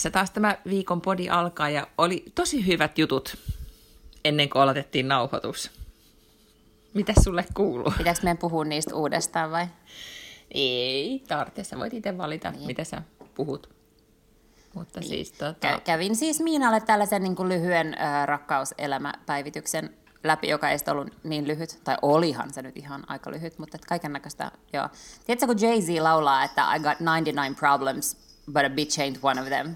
Tässä taas tämä viikon podi alkaa ja oli tosi hyvät jutut ennen kuin aloitettiin nauhoitus. Mitä sulle kuuluu? Pitääkö meidän puhua niistä uudestaan vai? Ei tarvitse, sä voit itse valita, niin. mitä sä puhut. Mutta siis tota... Kä- kävin siis Miinalle tällaisen niin kuin lyhyen äh, rakkauselämäpäivityksen läpi, joka ei ollut niin lyhyt, tai olihan se nyt ihan aika lyhyt, mutta kaiken näköistä, joo. Tiedätkö, kun Jay-Z laulaa, että I got 99 problems, but a bitch ain't one of them.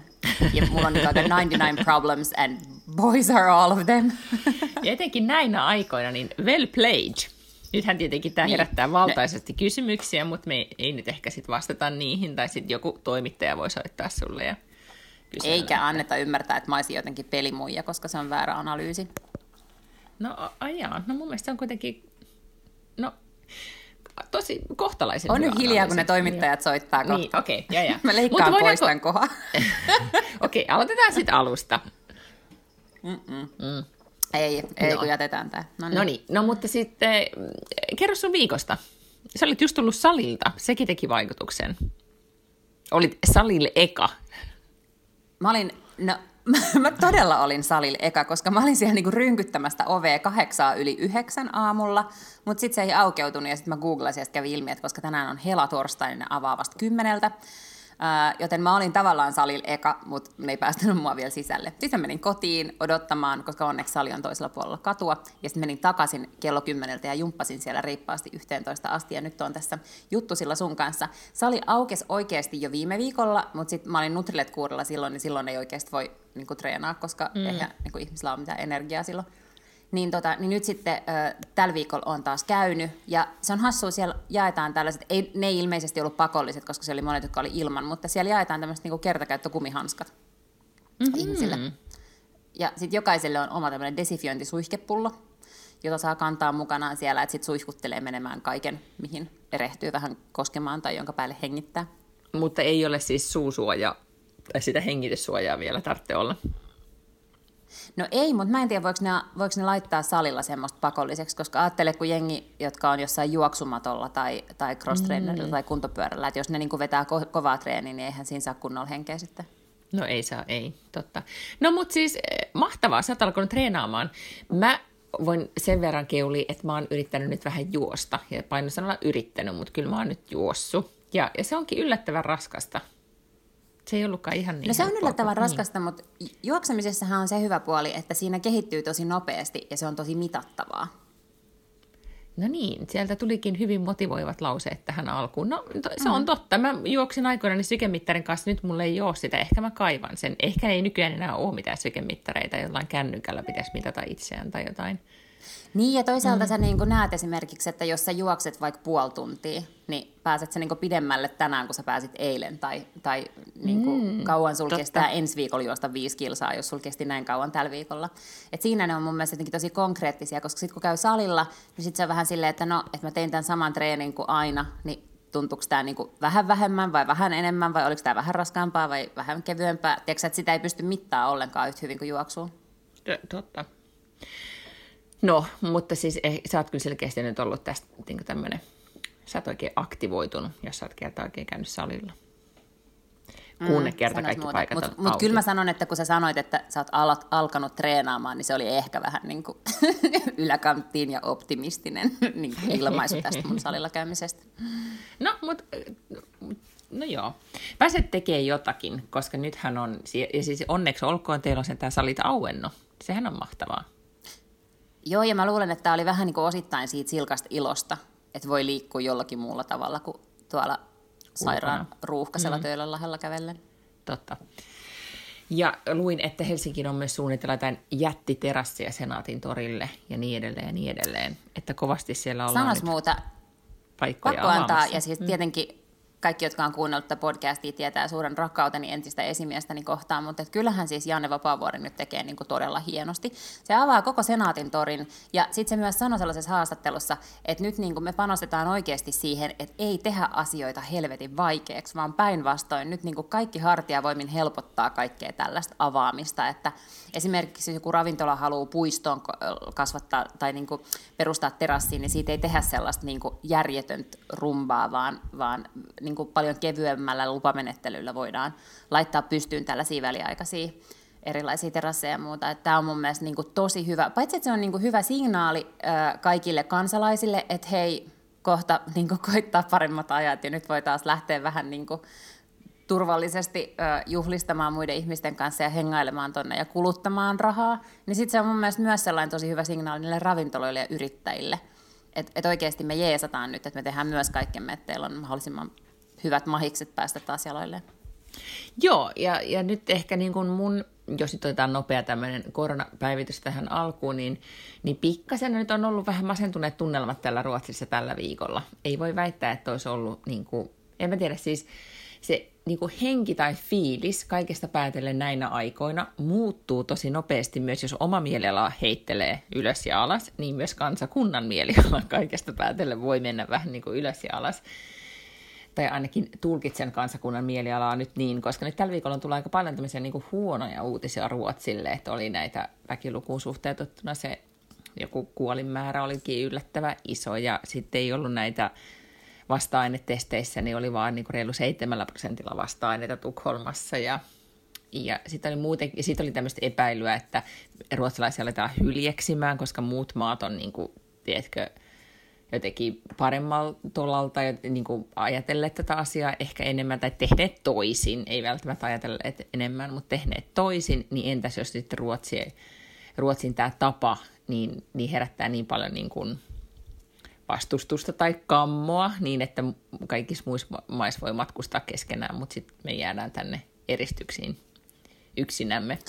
Ja mulla on niin 99 problems and boys are all of them. ja etenkin näinä aikoina, niin well played. Nythän tietenkin tämä niin. herättää valtaisesti ne. kysymyksiä, mutta me ei nyt ehkä sitten vastata niihin, tai sitten joku toimittaja voi soittaa sulle ja kysellä. Eikä että... anneta ymmärtää, että mä olisin jotenkin pelimuija, koska se on väärä analyysi. No ajaa, no mun mielestä se on kuitenkin, no tosi kohtalaisen On nyt hiljaa, kun ne toimittajat soittaa kohta. Niin, okei, okay, ja, ja. Mä leikkaan Mut pois tämän kohan. okei, okay, aloitetaan sitten alusta. Mm. Ei, ei no. kun jätetään tämä. No niin. no niin, no mutta sitten kerro sun viikosta. Sä olit just tullut salilta, sekin teki vaikutuksen. Olit salille eka. Mä olin, no mä todella olin salilla eka, koska mä olin siellä niinku rynkyttämästä ovea kahdeksaa yli yhdeksän aamulla, mutta sitten se ei aukeutunut ja sitten mä googlasin ja kävi ilmi, että koska tänään on helatorstai, niin ne avaa vasta kymmeneltä. Joten mä olin tavallaan salilla eka, mutta ne ei päästänyt mua vielä sisälle. Sitten menin kotiin odottamaan, koska onneksi sali on toisella puolella katua. Ja sitten menin takaisin kello kymmeneltä ja jumppasin siellä reippaasti 11 asti. Ja nyt on tässä juttu sillä sun kanssa. Sali aukesi oikeasti jo viime viikolla, mutta sitten mä olin Nutrilet kuudella silloin, niin silloin ei oikeasti voi niin kuin, treenaa, koska mm. eihän niin kuin, ihmisillä ole mitään energiaa silloin. Niin, tota, niin nyt sitten äh, tällä viikolla on taas käynyt, ja se on hassua, siellä jaetaan tällaiset, ei, ne ei ilmeisesti ollut pakolliset, koska siellä oli monet, jotka oli ilman, mutta siellä jaetaan tämmöiset niin kertakäyttökumihanskat mm-hmm. ihmisille. Ja sitten jokaiselle on oma tämmöinen desifiointisuihkepullo, jota saa kantaa mukanaan siellä, että sitten suihkuttelee menemään kaiken, mihin erehtyy vähän koskemaan tai jonka päälle hengittää. Mutta ei ole siis suusuoja tai sitä hengityssuojaa vielä tarvitse olla. No ei, mutta mä en tiedä, voiko ne, voiko ne laittaa salilla semmoista pakolliseksi, koska ajattele, kun jengi, jotka on jossain juoksumatolla tai, tai cross mm. tai kuntopyörällä, että jos ne niin vetää ko- kovaa treeniä, niin eihän siinä saa kunnolla henkeä sitten. No ei saa, ei, totta. No mutta siis eh, mahtavaa, sä oot alkanut treenaamaan. Mä voin sen verran keuli, että mä oon yrittänyt nyt vähän juosta. Ja painosanalla yrittänyt, mutta kyllä mä oon nyt juossut. Ja, ja se onkin yllättävän raskasta. Se ei ollutkaan ihan niin No se on yllättävän niin. raskasta, mutta juoksemisessahan on se hyvä puoli, että siinä kehittyy tosi nopeasti ja se on tosi mitattavaa. No niin, sieltä tulikin hyvin motivoivat lauseet tähän alkuun. No to, se mm. on totta. Mä juoksin aikoinaan sykemittarin kanssa, nyt mulla ei ole sitä. Ehkä mä kaivan sen. Ehkä ei nykyään enää ole mitään sykemittareita, jollain kännykällä pitäisi mitata itseään tai jotain. Niin ja toisaalta mm. sä niin näet esimerkiksi, että jos sä juokset vaikka puoli tuntia, niin pääset sä niin pidemmälle tänään, kun sä pääsit eilen, tai, tai niin mm, kauan sul kestää ensi viikolla juosta viisi kilsaa, jos sul kesti näin kauan tällä viikolla. Et siinä ne on mun mielestä jotenkin tosi konkreettisia, koska sitten kun käy salilla, niin sitten se on vähän silleen, että no, että mä tein tämän saman treenin kuin aina, niin tuntuuko tämä niin vähän vähemmän vai vähän enemmän, vai oliko tämä vähän raskaampaa vai vähän kevyempää. Tiedätkö, että sitä ei pysty mittaa ollenkaan yhtä hyvin kuin juoksua? Totta. No, mutta siis eh, sä oot kyllä selkeästi nyt ollut tästä niin tämmöinen, sä oot oikein aktivoitunut, jos sä oot kerta oikein käynyt salilla. Kun mm, kerta kaikki muuta. paikat Mutta mut kyllä mä sanon, että kun sä sanoit, että sä oot al- alkanut treenaamaan, niin se oli ehkä vähän niin kuin yläkanttiin ja optimistinen niin ilmaisu tästä mun salilla käymisestä. No, mutta no joo. Pääset tekemään jotakin, koska nythän on, ja siis onneksi olkoon teillä on sen tämä salit auennut. Sehän on mahtavaa. Joo, ja mä luulen, että tämä oli vähän niin kuin osittain siitä silkasta ilosta, että voi liikkua jollakin muulla tavalla kuin tuolla sairaan Ulkona. ruuhkaisella mm. töillä lahella kävellen. Totta. Ja luin, että Helsinkiin on myös suunnitella jotain jättiterassia Senaatin torille ja niin edelleen ja niin edelleen. Että kovasti siellä ollaan Sanos muuta. Paikkoja Pakko antaa, ja siis mm. tietenkin kaikki, jotka on kuunnellut tätä podcastia, tietää suuren rakkauteni entistä esimiestäni kohtaan, mutta et kyllähän siis Janne Vapaavuori nyt tekee niin kuin todella hienosti. Se avaa koko Senaatin torin, ja sitten se myös sanoi sellaisessa haastattelussa, että nyt niin kuin me panostetaan oikeasti siihen, että ei tehdä asioita helvetin vaikeaksi, vaan päinvastoin nyt niin kuin kaikki hartiavoimin helpottaa kaikkea tällaista avaamista, että esimerkiksi joku ravintola haluaa puistoon kasvattaa tai niin kuin perustaa terassiin, niin siitä ei tehdä sellaista niin kuin järjetöntä rumbaa, vaan, vaan niin kuin paljon kevyemmällä lupamenettelyllä voidaan laittaa pystyyn tällaisia väliaikaisia erilaisia terasseja ja muuta. Tämä on mun mielestä niin kuin tosi hyvä, paitsi että se on niin kuin hyvä signaali kaikille kansalaisille, että hei, kohta niin kuin koittaa paremmat ajat ja nyt voi taas lähteä vähän niin kuin turvallisesti juhlistamaan muiden ihmisten kanssa ja hengailemaan tonne ja kuluttamaan rahaa, niin sitten se on mun mielestä myös sellainen tosi hyvä signaali niille ravintoloille ja yrittäjille, että et oikeasti me jeesataan nyt, että me tehdään myös kaikkemme, että teillä on mahdollisimman hyvät mahikset päästä taas jaloilleen. Joo, ja, ja nyt ehkä niin kuin mun, jos nyt otetaan nopea tämmöinen koronapäivitys tähän alkuun, niin, niin pikkasen nyt on ollut vähän masentuneet tunnelmat tällä Ruotsissa tällä viikolla. Ei voi väittää, että olisi ollut, niin kuin, en mä tiedä, siis se niin kuin henki tai fiilis kaikesta päätellen näinä aikoina muuttuu tosi nopeasti myös, jos oma mieliala heittelee ylös ja alas, niin myös kansakunnan mieliala kaikesta päätellen voi mennä vähän niin kuin ylös ja alas. Tai ainakin tulkitsen kansakunnan mielialaa nyt niin, koska nyt tällä viikolla on tullut aika paljon tämmöisiä niin kuin huonoja uutisia Ruotsille, että oli näitä väkilukuun suhteutettuna se joku kuolinmäärä olikin yllättävä iso ja sitten ei ollut näitä vasta-ainetesteissä niin oli vain niin reilu 7 prosentilla vasta-aineita Tukholmassa ja ja sitten oli, muuten, sit oli tämmöistä epäilyä, että ruotsalaisia aletaan hyljeksimään, koska muut maat on, niin kuin, tiedätkö, jotenkin paremmalta tolalta ja niin kuin ajatelleet tätä asiaa ehkä enemmän tai tehneet toisin, ei välttämättä ajatelleet enemmän, mutta tehneet toisin, niin entäs jos sitten Ruotsi, Ruotsin tämä tapa niin, niin herättää niin paljon niin kuin, vastustusta tai kammoa niin, että kaikissa muissa maissa voi matkustaa keskenään, mutta sitten me jäädään tänne eristyksiin yksinämme,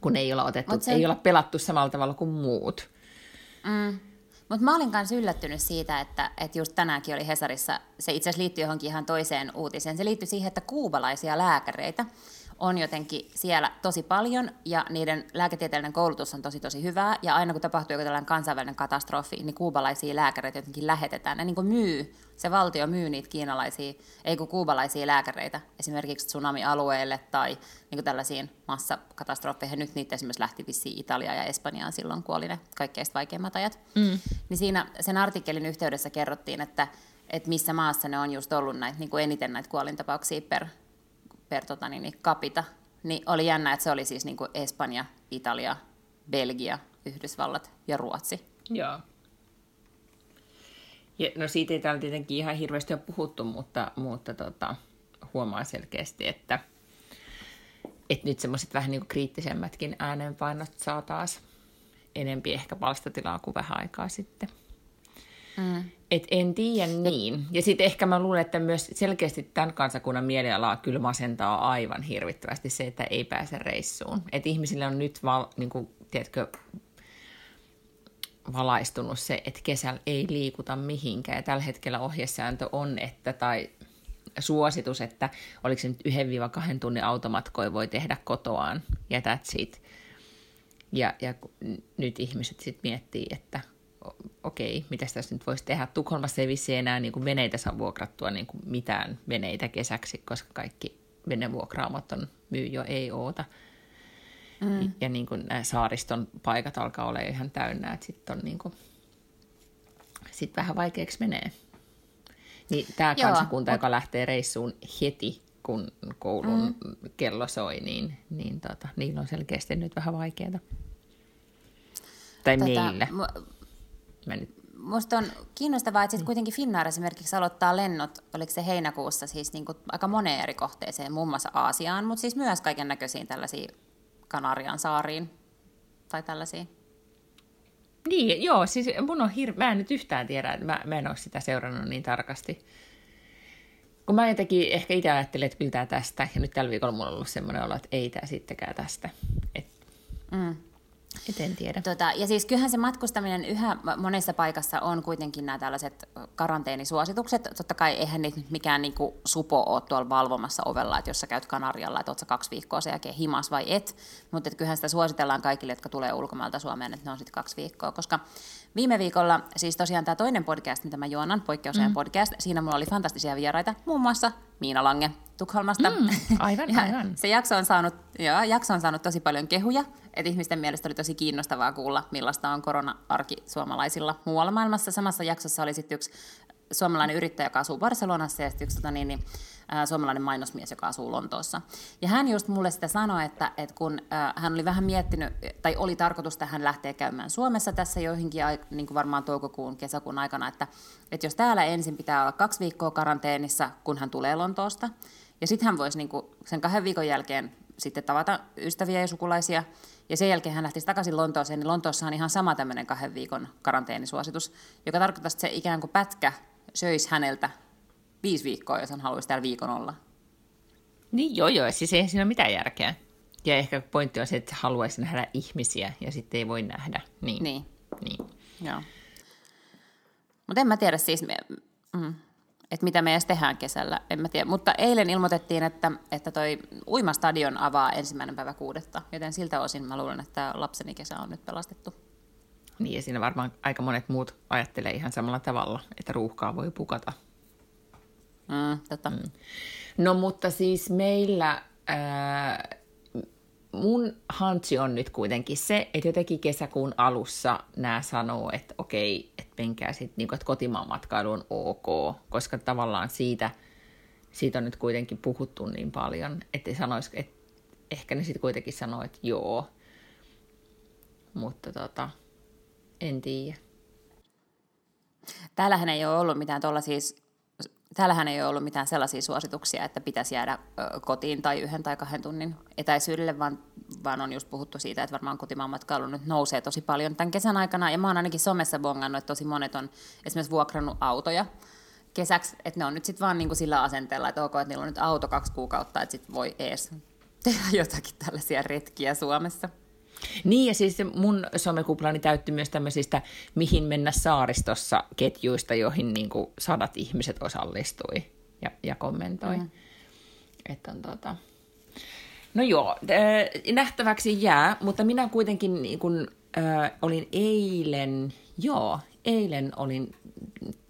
kun ei olla, otettu, se... ei olla pelattu samalla tavalla kuin muut. Mm. Mutta mä olin myös yllättynyt siitä, että, että just tänäänkin oli Hesarissa, se itse asiassa liittyy johonkin ihan toiseen uutiseen, se liittyy siihen, että kuubalaisia lääkäreitä on jotenkin siellä tosi paljon ja niiden lääketieteellinen koulutus on tosi tosi hyvää ja aina kun tapahtuu joku tällainen kansainvälinen katastrofi, niin kuubalaisia lääkäreitä jotenkin lähetetään. Ne niin kuin myy, se valtio myy niitä kiinalaisia, ei kun kuubalaisia lääkäreitä esimerkiksi tsunami-alueelle tai niin kuin tällaisiin massakatastrofeihin. Nyt niitä esimerkiksi lähti vissiin Italiaan ja Espanjaan silloin, kun oli ne kaikkein vaikeimmat ajat. Mm. Niin siinä sen artikkelin yhteydessä kerrottiin, että, että missä maassa ne on just ollut näitä, niin kuin eniten näitä kuolintapauksia per per tota, niin, niin, kapita, niin oli jännä, että se oli siis niin kuin Espanja, Italia, Belgia, Yhdysvallat ja Ruotsi. Joo. Ja, no siitä ei täällä tietenkin ihan hirveästi ole puhuttu, mutta, mutta tota, huomaa selkeästi, että, että nyt semmoiset vähän niin kuin kriittisemmätkin äänenpainot saa taas enempi ehkä palstatilaa kuin vähän aikaa sitten. Mm. Et en tiedä niin. Ja sitten ehkä mä luulen, että myös selkeästi tämän kansakunnan mielialaa kyllä masentaa aivan hirvittävästi se, että ei pääse reissuun. Että ihmisille on nyt, val, niin kuin, tiedätkö, valaistunut se, että kesällä ei liikuta mihinkään. Ja tällä hetkellä ohjesääntö on, että tai suositus, että oliko se nyt 1-2 tunnin automatkoja voi tehdä kotoaan ja that's it. Ja, ja nyt ihmiset sitten miettii, että okei, mitä tässä nyt voisi tehdä. Tukholmassa ei vissi enää niin kuin veneitä saa vuokrattua niin kuin mitään veneitä kesäksi, koska kaikki venevuokraamat on myy jo ei oota. Mm. Ja niin kuin nämä saariston paikat alkaa olla ihan täynnä, että sitten on niin kuin, sit vähän vaikeaksi menee. Niin tämä Joo, kansakunta, mut... joka lähtee reissuun heti, kun koulun mm. kello soi, niin, niin tota, niillä on selkeästi nyt vähän vaikeaa. Tai Tätä, meillä. M- Mä nyt... Musta on kiinnostavaa, että sitten kuitenkin Finnair esimerkiksi aloittaa lennot, oliko se heinäkuussa siis niin kuin aika moneen eri kohteeseen, muun muassa Aasiaan, mutta siis myös kaiken näköisiin tällaisiin Kanarian saariin tai tällaisiin. Niin, joo, siis mun on hir... mä en nyt yhtään tiedä, että mä, mä en ole sitä seurannut niin tarkasti. Kun mä jotenkin ehkä itse ajattelin, että kyllä tästä, ja nyt tällä viikolla mulla on ollut semmoinen olo, että ei tämä sittenkään tästä. Et... Mm. Et en tiedä. Tota, ja siis kyllähän se matkustaminen yhä monessa paikassa on kuitenkin nämä tällaiset karanteenisuositukset. Totta kai eihän niitä nyt mikään niinku supo ole tuolla valvomassa ovella, että jos sä käyt Kanarialla, että oot sä kaksi viikkoa sen jälkeen himas vai et. Mutta kyllähän sitä suositellaan kaikille, jotka tulee ulkomailta Suomeen, että ne on sitten kaksi viikkoa. Koska viime viikolla, siis tosiaan tämä toinen podcast, mitä mä juonan, poikkeusajan mm. podcast, siinä mulla oli fantastisia vieraita, muun muassa Miina Lange Tukholmasta. Mm, aivan, aivan. se jakso on, saanut, joo, jakso on saanut tosi paljon kehuja, että ihmisten mielestä oli tosi kiinnostavaa kuulla, millaista on korona-arki suomalaisilla muualla maailmassa. Samassa jaksossa oli sitten yksi suomalainen yrittäjä, joka asuu Barcelonassa, ja sitten yksi tota, niin, niin, ä, suomalainen mainosmies, joka asuu Lontoossa. Ja hän just mulle sitä sanoi, että, että kun hän oli vähän miettinyt, tai oli tarkoitus, että hän lähtee käymään Suomessa tässä joihinkin, niin kuin varmaan toukokuun, kesäkuun aikana, että, että jos täällä ensin pitää olla kaksi viikkoa karanteenissa, kun hän tulee Lontoosta, ja sitten hän voisi niin kuin sen kahden viikon jälkeen sitten tavata ystäviä ja sukulaisia, ja sen jälkeen hän lähtisi takaisin Lontooseen, niin Lontoossa on ihan sama tämmöinen kahden viikon karanteenisuositus, joka tarkoittaa, että se ikään kuin pätkä söisi häneltä viisi viikkoa, jos hän haluaisi täällä viikon olla. Niin joo joo, siis ei siinä ole mitään järkeä. Ja ehkä pointti on se, että haluaisi nähdä ihmisiä ja sitten ei voi nähdä. Niin. Niin. niin. Joo. Mutta en mä tiedä siis, me, mm, että mitä me edes tehdään kesällä, en mä tiedä. Mutta eilen ilmoitettiin, että, että toi uimastadion avaa ensimmäinen päivä kuudetta, joten siltä osin mä luulen, että lapseni kesä on nyt pelastettu. Niin, ja siinä varmaan aika monet muut ajattelee ihan samalla tavalla, että ruuhkaa voi pukata. Mm, totta. Mm. No mutta siis meillä, ää, mun hansi on nyt kuitenkin se, että jotenkin kesäkuun alussa nämä sanoo, että okei, että menkää sitten, niin että kotimaan matkailu on ok, koska tavallaan siitä, siitä on nyt kuitenkin puhuttu niin paljon, että sanois, että ehkä ne sitten kuitenkin sanoo, että joo, mutta tota, en tiedä. Täällähän ei ole ollut mitään tuolla siis, täällähän ei ole ollut mitään sellaisia suosituksia, että pitäisi jäädä kotiin tai yhden tai kahden tunnin etäisyydelle, vaan, vaan on just puhuttu siitä, että varmaan kotimaan matkailu nyt nousee tosi paljon tämän kesän aikana. Ja mä oon ainakin somessa bongannut, että tosi monet on esimerkiksi vuokrannut autoja kesäksi, että ne on nyt sitten vaan niin kuin sillä asenteella, että ok, että niillä on nyt auto kaksi kuukautta, että sitten voi ees tehdä jotakin tällaisia retkiä Suomessa. Niin, ja siis mun somekuplani täytti myös tämmöisistä mihin mennä saaristossa ketjuista, joihin niin kuin sadat ihmiset osallistui ja, ja kommentoi. Mm. Että on tota... No joo, nähtäväksi jää, mutta minä kuitenkin niin kun, äh, olin eilen, joo, eilen olin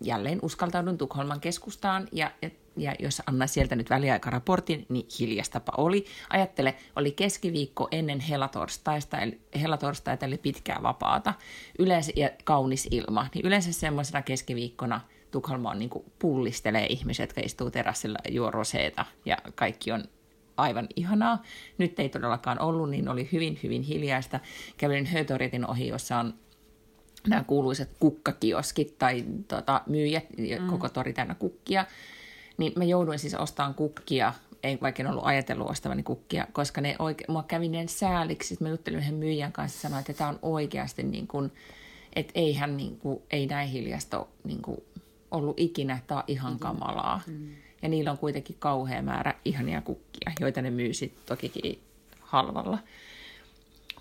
jälleen uskaltaudun Tukholman keskustaan ja, ja ja jos anna sieltä nyt väliaikaraportin, niin hiljastapa oli. Ajattele, oli keskiviikko ennen helatorstaista, eli, helatorstaita, eli pitkää vapaata, yleensä ja kaunis ilma. Niin yleensä semmoisena keskiviikkona Tukholma on niin kuin pullistelee ihmiset, jotka istuu terassilla ja juo roseeta, ja kaikki on aivan ihanaa. Nyt ei todellakaan ollut, niin oli hyvin, hyvin hiljaista. Kävelin Hötoritin ohi, jossa on nämä kuuluisat kukkakioskit tai tota, myyjät, mm. koko tori täynnä kukkia niin mä jouduin siis ostamaan kukkia, ei vaikka en ollut ajatellut ostavani kukkia, koska ne oike- mua kävi niin sääliksi. Mä juttelin yhden myyjän kanssa ja sanoin, että tämä on oikeasti niin kuin, että eihän niin kuin, ei näin hiljasta niin kuin, ollut ikinä, tämä on ihan kamalaa. Mm. Ja niillä on kuitenkin kauhea määrä ihania kukkia, joita ne myy sitten tokikin halvalla.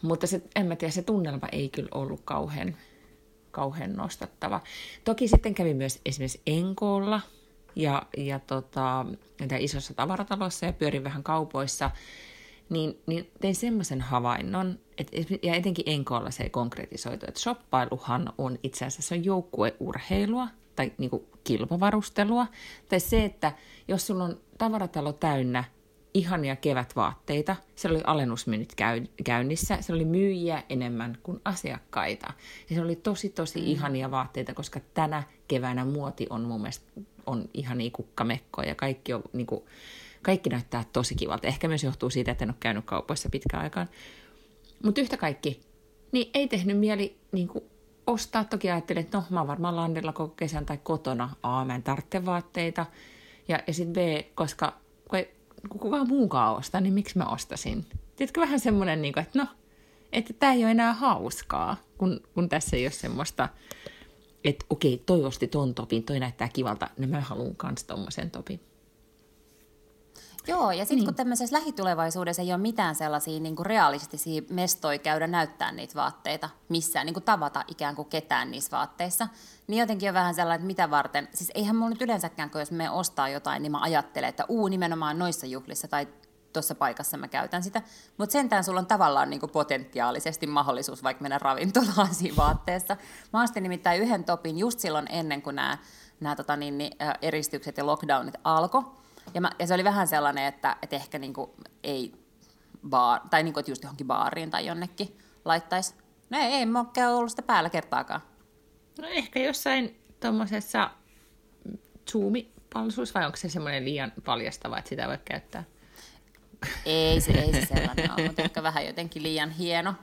Mutta se, en mä tiedä, se tunnelma ei kyllä ollut kauhean, kauhean nostattava. Toki sitten kävi myös esimerkiksi Enkoolla, ja, ja tota, isossa tavaratalossa ja pyörin vähän kaupoissa, niin, niin tein semmoisen havainnon, että, ja etenkin Enkoolla se konkretisoitu, että shoppailuhan on itse asiassa on joukkueurheilua tai niin kuin kilpavarustelua, tai se, että jos sulla on tavaratalo täynnä ihania kevätvaatteita. Siellä oli alennusmyynnit käynnissä. Siellä oli myyjiä enemmän kuin asiakkaita. Ja se oli tosi, tosi mm. ihania vaatteita, koska tänä keväänä muoti on mun mielestä on ihania kukkamekkoja ja kaikki, on, niin kuin, kaikki näyttää tosi kivalta. Ehkä myös johtuu siitä, että en ole käynyt kaupoissa pitkään aikaan. Mutta yhtä kaikki, niin ei tehnyt mieli niin kuin, ostaa. Toki ajattelin, että no mä oon varmaan landilla koko kesän tai kotona. A, mä en tarvitse vaatteita. Ja, ja sitten B, koska kun ei kukaan muukaan osta, niin miksi mä ostasin? Tiedätkö vähän semmoinen, niin kuin, että no, että tämä ei ole enää hauskaa, kun, kun tässä ei ole semmoista, että okei, toi osti ton topin, toi näyttää kivalta, niin mä haluan kans tommosen topin. Joo, ja sitten niin. kun tämmöisessä lähitulevaisuudessa ei ole mitään sellaisia niin kuin realistisia mestoja käydä näyttää niitä vaatteita missään, niin kuin tavata ikään kuin ketään niissä vaatteissa, niin jotenkin on vähän sellainen, että mitä varten, siis eihän mulla nyt yleensäkään, kun jos me ostaa jotain, niin mä ajattelen, että uu, nimenomaan noissa juhlissa tai tuossa paikassa mä käytän sitä. Mutta sentään sulla on tavallaan niin potentiaalisesti mahdollisuus vaikka mennä ravintolaan siinä vaatteessa. Mä ostin nimittäin yhden topin just silloin ennen kuin nämä, tota niin, niin, eristykset ja lockdownit alkoi. Ja, ja se oli vähän sellainen, että, että ehkä niin kuin ei baar, tai niin kuin, että just johonkin baariin tai jonnekin laittaisi. No ei, ei mä ole ollut sitä päällä kertaakaan. No ehkä jossain tuommoisessa Zoom-palsuus, vai onko se semmoinen liian paljastava, että sitä voi käyttää? Ei se, ei se sellainen ole, mutta ehkä vähän jotenkin liian hieno.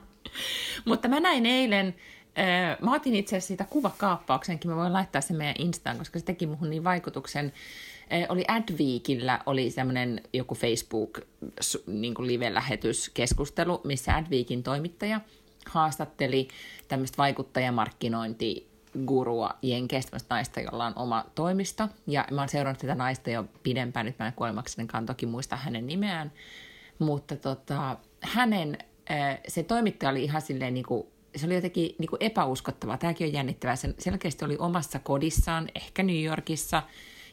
mutta mä näin eilen, äh, mä otin itse asiassa siitä kuvakaappauksenkin, mä voin laittaa sen meidän Instaan, koska se teki muhun niin vaikutuksen. Äh, oli Adweekillä, oli semmoinen joku Facebook niin live-lähetyskeskustelu, missä Adweekin toimittaja haastatteli tämmöistä vaikuttajamarkkinointi gurua Jenkeistä, naista, jolla on oma toimisto. Ja mä oon seurannut tätä naista jo pidempään, nyt mä en kuolemaksenikaan toki muista hänen nimeään. Mutta tota, hänen, se toimittaja oli ihan silleen niin kuin, se oli jotenkin niin kuin epäuskottavaa. Tämäkin on jännittävää. Se selkeästi oli omassa kodissaan, ehkä New Yorkissa,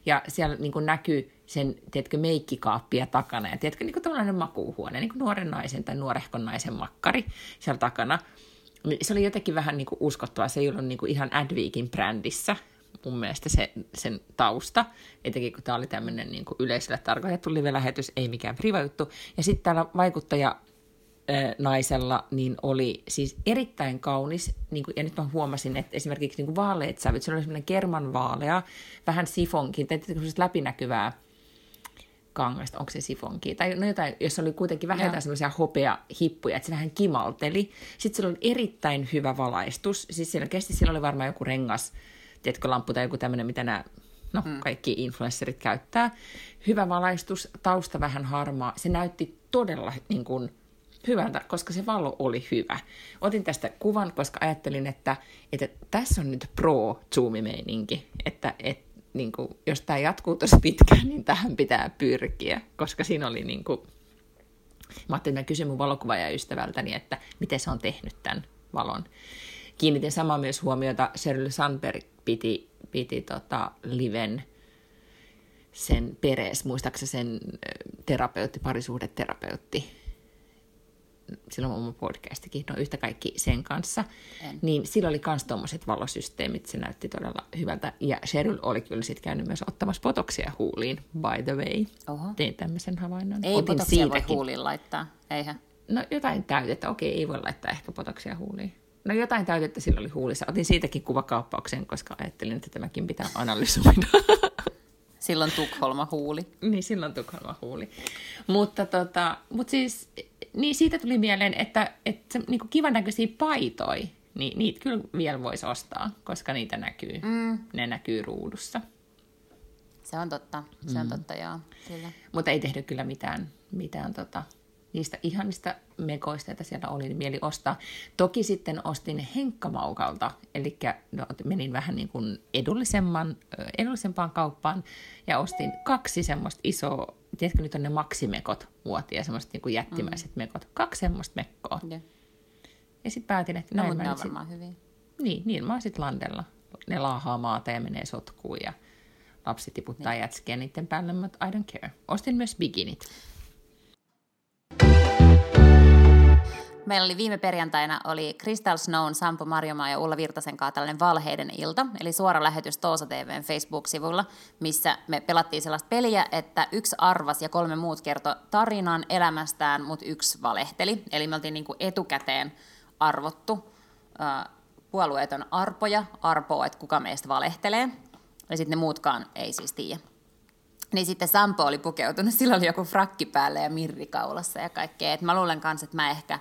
ja siellä niin kuin näkyy sen, tiedätkö, meikkikaappia takana, ja tiedätkö, niin kuin tällainen makuuhuone, niin kuin nuoren naisen tai nuorehkon naisen makkari siellä takana. Se oli jotenkin vähän niin kuin uskottavaa. Se ei ollut niin kuin ihan Adweekin brändissä mun mielestä se, sen tausta, etenkin kun tämä oli tämmöinen niin yleisölle tarkoitettu live-lähetys, ei mikään priva juttu. Ja sitten täällä vaikuttaja naisella niin oli siis erittäin kaunis, niin kuin, ja nyt mä huomasin, että esimerkiksi niin kuin vaaleet sävyt, se oli semmoinen kerman vaalea, vähän sifonkin, tai läpinäkyvää kangasta, onko se sifonki, tai no jotain, jos oli kuitenkin vähän jotain semmoisia hopeahippuja, että se vähän kimalteli. Sitten sillä oli erittäin hyvä valaistus, siis selkeästi sillä oli varmaan joku rengas, tiedätkö, lamppu tai joku tämmöinen, mitä nämä no, mm. kaikki influencerit käyttää. Hyvä valaistus, tausta vähän harmaa, se näytti todella niin kuin, hyvältä, koska se valo oli hyvä. Otin tästä kuvan, koska ajattelin, että, että tässä on nyt pro-zoomimeininki, että, että niin kuin, jos tämä jatkuu tosi pitkään, niin tähän pitää pyrkiä, koska siinä oli niin kuin, mä ajattelin, että kysyin mun valokuvaajaystävältäni, että miten se on tehnyt tämän valon. Kiinnitin samaa myös huomiota, Sheryl Sandberg piti, piti tota liven sen perees, muistaakseni sen terapeutti, parisuhdeterapeutti, silloin oma podcastikin, no yhtä kaikki sen kanssa, en. niin sillä oli myös tuommoiset valosysteemit, se näytti todella hyvältä. Ja Cheryl oli kyllä sitten käynyt myös ottamassa potoksia huuliin, by the way. Oho. Tein tämmöisen havainnon. Ei Otin potoksia siitäkin. voi huuliin laittaa, eihän? No jotain täytettä, okei, ei voi laittaa ehkä potoksia huuliin. No jotain täytettä sillä oli huulissa. Otin siitäkin kuvakaappauksen, koska ajattelin, että tämäkin pitää analysoida. Silloin Tukholma huuli. Niin, silloin Tukholma huuli. Mutta, tota, mutta siis, niin siitä tuli mieleen, että, että niin kivan näköisiä paitoja, niin niitä kyllä vielä voisi ostaa, koska niitä näkyy, mm. ne näkyy ruudussa. Se on totta, se on mm. totta, joo, kyllä. Mutta ei tehnyt kyllä mitään, mitään tota, niistä ihanista mekoista, joita siellä oli, niin mieli ostaa. Toki sitten ostin henkkamaukalta, eli no, menin vähän niin kuin edullisemman, edullisempaan kauppaan ja ostin kaksi semmoista isoa, tiedätkö nyt on ne maksimekot muotia, semmoiset niin kuin jättimäiset mm. mekot, kaksi semmoista mekkoa. Yeah. Ja sitten päätin, että näin no, mä ne on varmaan sit... hyviä. Niin, niin mä oon sitten landella. Ne laahaa maata ja menee sotkuun ja lapsi tiputtaa niin. jätskiä niiden päälle, mutta I don't care. Ostin myös bikinit. Meillä oli viime perjantaina oli Crystal Snown, Sampo Marjomaa ja Ulla Virtasen kanssa tällainen valheiden ilta, eli suora lähetys Toosa TVn Facebook-sivulla, missä me pelattiin sellaista peliä, että yksi arvas ja kolme muut kertoi tarinan elämästään, mutta yksi valehteli. Eli me oltiin niin kuin etukäteen arvottu puolueeton arpoja, arpoa, että kuka meistä valehtelee. Ja sitten ne muutkaan ei siis tiedä. Niin sitten Sampo oli pukeutunut, sillä oli joku frakki päällä ja mirrikaulassa ja kaikkea. Et mä luulen kanssa, että mä ehkä,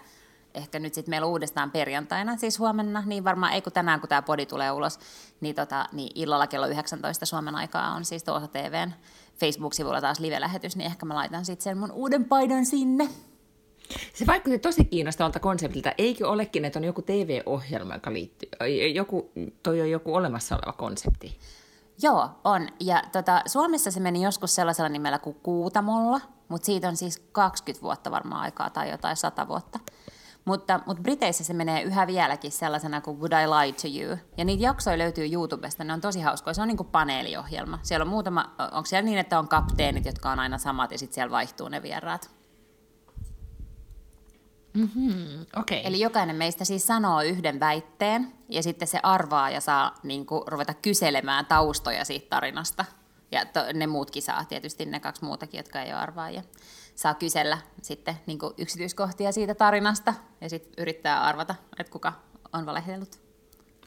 ehkä nyt sitten meillä uudestaan perjantaina, siis huomenna, niin varmaan ei kun tänään, kun tämä podi tulee ulos, niin, tota, niin illalla kello 19 Suomen aikaa on siis tuossa TVn Facebook-sivulla taas live-lähetys, niin ehkä mä laitan sitten sen mun uuden paidan sinne. Se vaikutti tosi kiinnostavalta konseptilta. Eikö olekin, että on joku TV-ohjelma, joka liittyy, joku, toi on joku olemassa oleva konsepti? Joo, on. Ja tota, Suomessa se meni joskus sellaisella nimellä kuin Kuutamolla, mutta siitä on siis 20 vuotta varmaan aikaa tai jotain 100 vuotta. Mutta, mutta Briteissä se menee yhä vieläkin sellaisena kuin Would I Lie to You? Ja niitä jaksoja löytyy YouTubesta, ne on tosi hauskoja. Se on niin kuin paneeliohjelma. Siellä on muutama, onko siellä niin, että on kapteenit, jotka on aina samat ja sitten siellä vaihtuu ne vieraat? Mm-hmm, okay. Eli jokainen meistä siis sanoo yhden väitteen ja sitten se arvaa ja saa niin kuin, ruveta kyselemään taustoja siitä tarinasta. Ja to, ne muutkin saa tietysti, ne kaksi muutakin, jotka ei ole arvaajia, saa kysellä sitten niin kuin yksityiskohtia siitä tarinasta ja sitten yrittää arvata, että kuka on valehdellut.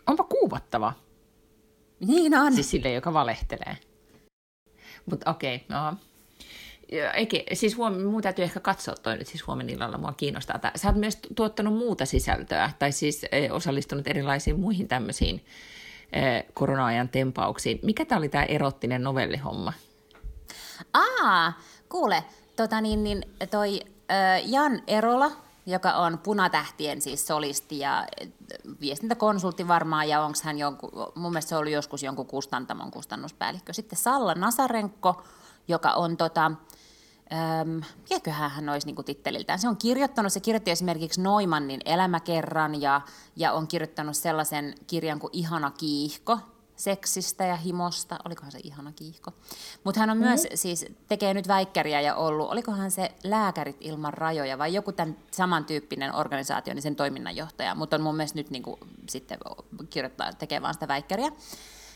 Onpa kuumottava. Niin on. Siis sille, joka valehtelee. Mutta okei, okay, no. Eikä, siis huom, mun täytyy ehkä katsoa toi nyt siis huomenna illalla, mua kiinnostaa. Tää. Sä oot myös tuottanut muuta sisältöä, tai siis e, osallistunut erilaisiin muihin tämmöisiin e, korona-ajan tempauksiin. Mikä tämä oli tämä erottinen novellihomma? Aa, kuule, tota niin, niin toi Jan Erola, joka on Punatähtien siis solisti ja viestintäkonsultti varmaan, ja onko hän jonkun, mun mielestä se oli joskus jonkun kustantamon kustannuspäällikkö. Sitten Salla Nasarenko, joka on tota, Öm, mikäköhän hän olisi niin titteliltään? Se on kirjoittanut, se kirjoitti esimerkiksi Noimannin elämäkerran ja, ja on kirjoittanut sellaisen kirjan kuin Ihana kiihko, seksistä ja himosta, olikohan se ihana kiihko. Mutta hän on mm-hmm. myös, siis tekee nyt väikkäriä ja ollut, olikohan se Lääkärit ilman rajoja vai joku tämän samantyyppinen organisaatio, niin sen toiminnanjohtaja, mutta on mun mielestä nyt niin kuin, sitten kirjoittaa, tekee vaan sitä väikkäriä.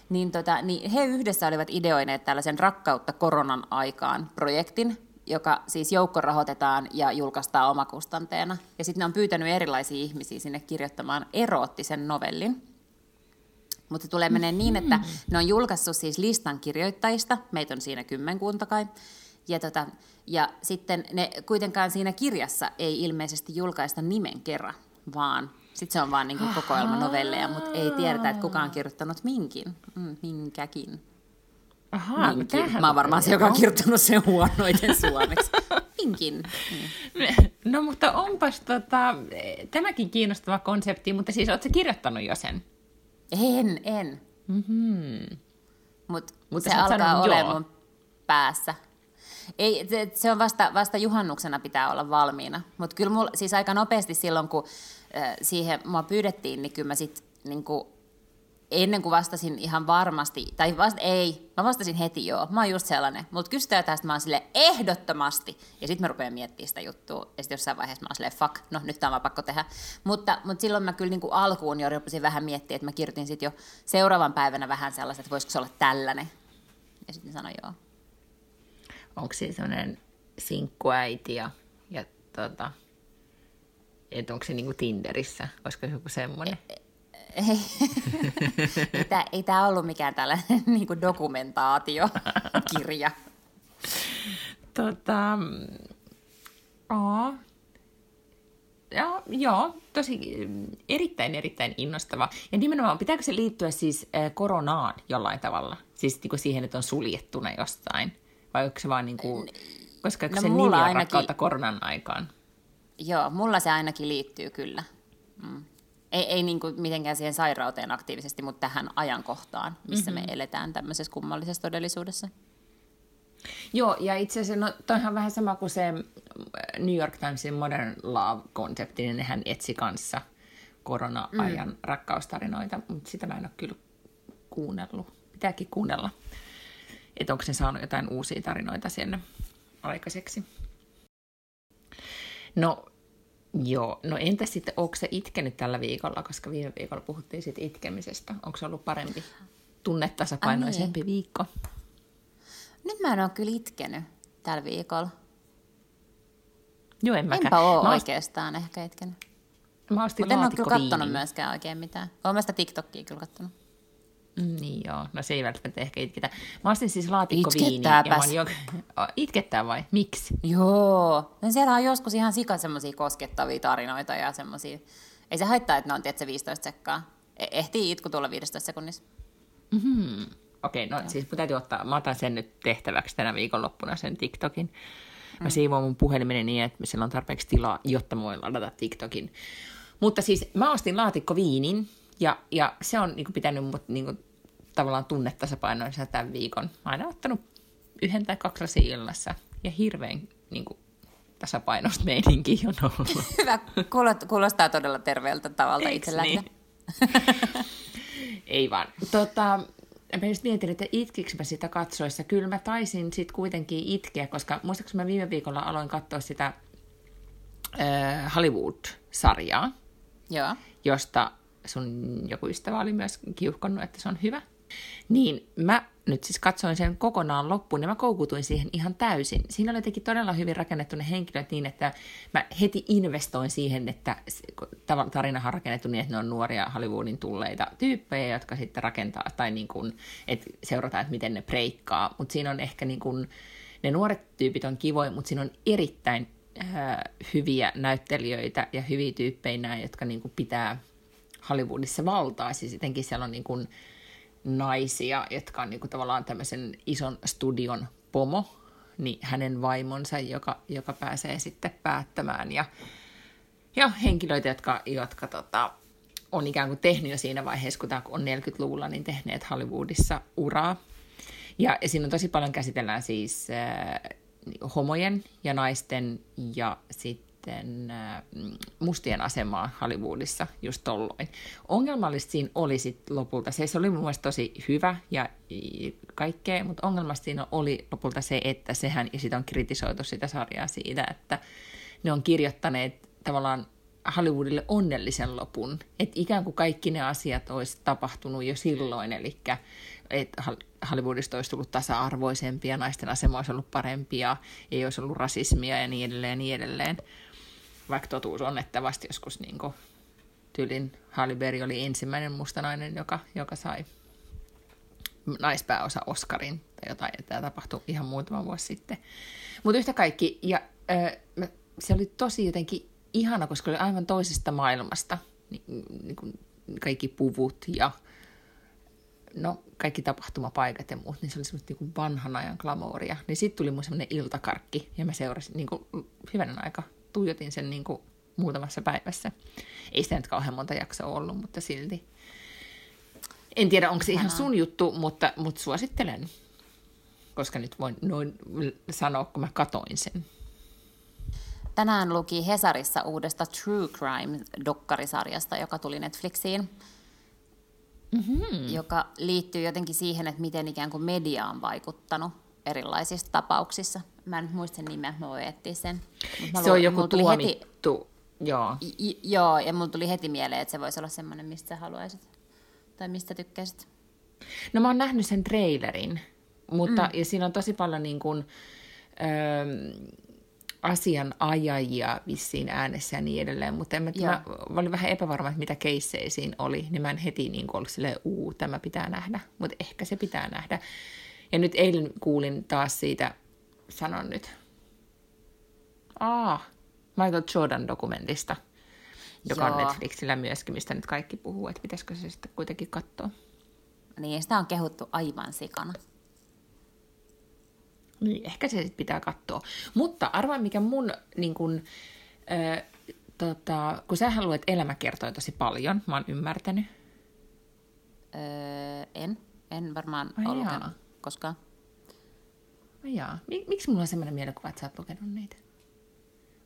Niin, tota, niin he yhdessä olivat ideoineet tällaisen Rakkautta koronan aikaan projektin, joka siis joukkorahoitetaan ja julkaistaan omakustanteena. Ja sitten ne on pyytänyt erilaisia ihmisiä sinne kirjoittamaan eroottisen novellin. Mutta se tulee menee niin, että ne on julkaissut siis listan kirjoittajista, meitä on siinä kymmenkunta kai, ja, tota, ja sitten ne kuitenkaan siinä kirjassa ei ilmeisesti julkaista nimen kerran, vaan sitten se on vaan niin kokoelma novelleja, mutta ei tiedetä, että kuka on kirjoittanut minkin, mm, minkäkin. Aha, minkin. Mä oon varmaan se, joka on kirjoittanut sen huonoiten suomeksi. minkin. Mm. No mutta onpas tota, tämäkin kiinnostava konsepti, mutta siis ootko kirjoittanut jo sen? En, en. Mm-hmm. Mut Mutta se alkaa olemaan mun päässä. Ei, se, se on vasta, vasta juhannuksena pitää olla valmiina. Mutta kyllä mulla, siis aika nopeasti silloin, kun äh, siihen mua pyydettiin, niin kyllä mä sit, niin ennen kuin vastasin ihan varmasti, tai vasta, ei, mä vastasin heti joo, mä oon just sellainen, mutta kysytään tästä, mä oon sille ehdottomasti, ja sitten mä rupean miettimään sitä juttua, ja sitten jossain vaiheessa mä oon silleen, fuck, no nyt tämä on pakko tehdä, mutta, mutta silloin mä kyllä niin kuin alkuun jo rupesin vähän miettiä, että mä kirjoitin sitten jo seuraavan päivänä vähän sellaiset, että voisiko se olla tällainen, ja sitten sanoin joo. Onko se sellainen sinkkuäiti ja, ja tota, että onko se niinku Tinderissä, olisiko joku semmoinen? E, ei, ei, tämä, ei tämä ollut mikään tällainen niin kuin dokumentaatiokirja. tota, ja, joo, tosi erittäin, erittäin innostava. Ja nimenomaan, pitääkö se liittyä siis äh, koronaan jollain tavalla? Siis niin kuin siihen, että on suljettuna jostain? Vai onko se vaan niin kuin, koska no, se nimi on ainakin... koronan aikaan? Joo, mulla se ainakin liittyy kyllä. Mm ei, ei niin kuin mitenkään siihen sairauteen aktiivisesti, mutta tähän ajankohtaan, missä mm-hmm. me eletään tämmöisessä kummallisessa todellisuudessa. Joo, ja itse asiassa no, toihan vähän sama kuin se New York Timesin Modern Love-konsepti, niin nehän etsi kanssa korona-ajan mm. rakkaustarinoita, mutta sitä mä en ole kyllä kuunnellut. Pitääkin kuunnella, että onko se saanut jotain uusia tarinoita sinne aikaiseksi. No, Joo, no entä sitten, onko se itkenyt tällä viikolla, koska viime viikolla puhuttiin siitä itkemisestä. Onko se ollut parempi, tunnetasapainoisempi niin. viikko? Nyt mä en ole kyllä itkenyt tällä viikolla. Joo, en mäkään. Enpä ole mä oikeastaan ost... ehkä itkenyt. Mä ostin Mutta en ole kyllä kattonut myöskään oikein mitään. Olen mä sitä TikTokia kyllä kattonut. Mm, niin joo, no se ei välttämättä ehkä itkitä. Mä ostin siis laatikkoviiniä. Jo... Itkettää vai? Miksi? Joo, no siellä on joskus ihan sika semmoisia koskettavia tarinoita ja semmoisia. Ei se haittaa, että ne on tietysti 15 sekkaa. E- ehtii itku tulla 15 sekunnissa. Mm-hmm. Okei, okay, no joo. siis mun täytyy ottaa, mä otan sen nyt tehtäväksi tänä viikonloppuna sen TikTokin. Mä mm. siivoan mun puhelimeni niin, että sillä on tarpeeksi tilaa, jotta mä voin ladata TikTokin. Mutta siis mä ostin laatikkoviinin, ja, ja se on niin kuin, pitänyt mut niin kuin, tavallaan tunnetasapainoissa tämän viikon. Mä oon ottanut yhden tai kaksi lasia illassa ja hirveän niin kuin, tasapainosta meininki on ollut. Hyvä, kuulostaa todella terveeltä tavalta itsellään. Niin? Ei vaan. Tota, mä just mietin, että itkikö mä sitä katsoessa. Kyllä mä taisin sitten kuitenkin itkeä, koska muistaakseni mä viime viikolla aloin katsoa sitä äh, Hollywood-sarjaa, Joo. josta sun joku ystävä oli myös kiuhkonnut, että se on hyvä. Niin mä nyt siis katsoin sen kokonaan loppuun ja mä koukutuin siihen ihan täysin. Siinä oli jotenkin todella hyvin rakennettu ne henkilöt niin, että mä heti investoin siihen, että tarina on rakennettu niin, että ne on nuoria Hollywoodin tulleita tyyppejä, jotka sitten rakentaa tai niin kuin, että seurataan, että miten ne breikkaa. Mutta siinä on ehkä niin kuin, ne nuoret tyypit on kivoja, mutta siinä on erittäin äh, hyviä näyttelijöitä ja hyviä tyyppejä, jotka niin kuin pitää Hollywoodissa valtaa. Siis jotenkin siellä on niin kuin, naisia, jotka on niin kuin tavallaan tämmöisen ison studion pomo, niin hänen vaimonsa, joka, joka pääsee sitten päättämään. Ja, ja henkilöitä, jotka, jotka tota, on ikään kuin tehnyt jo siinä vaiheessa, kun tämä on 40-luvulla, niin tehneet Hollywoodissa uraa. Ja, ja siinä on tosi paljon käsitellään siis äh, homojen ja naisten ja sitten sitten äh, mustien asemaa Hollywoodissa just tolloin. Ongelmallista siinä oli sitten lopulta se, se oli mun mielestä tosi hyvä ja kaikkea, mutta ongelmallista siinä oli lopulta se, että sehän, ja sitä on kritisoitu sitä sarjaa siitä, että ne on kirjoittaneet tavallaan Hollywoodille onnellisen lopun, että ikään kuin kaikki ne asiat olisi tapahtunut jo silloin, eli että Hollywoodista olisi tullut tasa-arvoisempia, naisten asema olisi ollut parempia, ei olisi ollut rasismia ja niin edelleen ja niin edelleen vaikka totuus on, että vasta joskus niin kuin, tyylin Halle Berry oli ensimmäinen mustanainen, joka, joka sai naispääosa Oscarin tai jotain, että tämä tapahtui ihan muutama vuosi sitten. Mutta yhtä kaikki, ja äh, se oli tosi jotenkin ihana, koska oli aivan toisesta maailmasta. Ni, niin kuin kaikki puvut ja no, kaikki tapahtumapaikat ja muut, niin se oli semmoista niin vanhan ajan glamouria. Niin sitten tuli mun semmoinen iltakarkki, ja mä seurasin niin kuin, hyvänä aika tuijotin sen niin kuin muutamassa päivässä. Ei sitä nyt kauhean monta jaksoa ollut, mutta silti. En tiedä, onko se ihan sun juttu, mutta, mutta suosittelen. Koska nyt voin noin sanoa, kun mä katoin sen. Tänään luki Hesarissa uudesta True Crime-dokkarisarjasta, joka tuli Netflixiin. Mm-hmm. Joka liittyy jotenkin siihen, että miten ikään kuin media on vaikuttanut erilaisissa tapauksissa. Mä en nyt muista sen nimeä, mä voin etsiä sen. Mut se on joku tuomittu, heti, joo. J- joo, ja mulla tuli heti mieleen, että se voisi olla semmoinen, mistä haluaisit, tai mistä tykkäisit. No mä oon nähnyt sen trailerin, mutta mm. ja siinä on tosi paljon niin kuin, öö, asianajajia vissiin äänessä ja niin edelleen, mutta en mä, mä, mä olin vähän epävarma, että mitä keissejä siinä oli, niin mä en heti niin ollut silleen, uu, tämä pitää nähdä, mutta ehkä se pitää nähdä. Ja nyt eilen kuulin taas siitä, sanon nyt, Aa, Michael Jordan-dokumentista, joka Joo. on Netflixillä myöskin, mistä nyt kaikki puhuu, että pitäisikö se sitten kuitenkin katsoa. Niin, sitä on kehuttu aivan sikana. Niin, ehkä se sitten pitää katsoa. Mutta arvaa, mikä mun, niin kun, äh, tota, kun sä luet elämäkertoja tosi paljon, mä oon ymmärtänyt. Öö, en, en varmaan Ai ollut koskaan. Ai jaa. Miksi mulla on sellainen mielikuva, että sä oot lukenut niitä?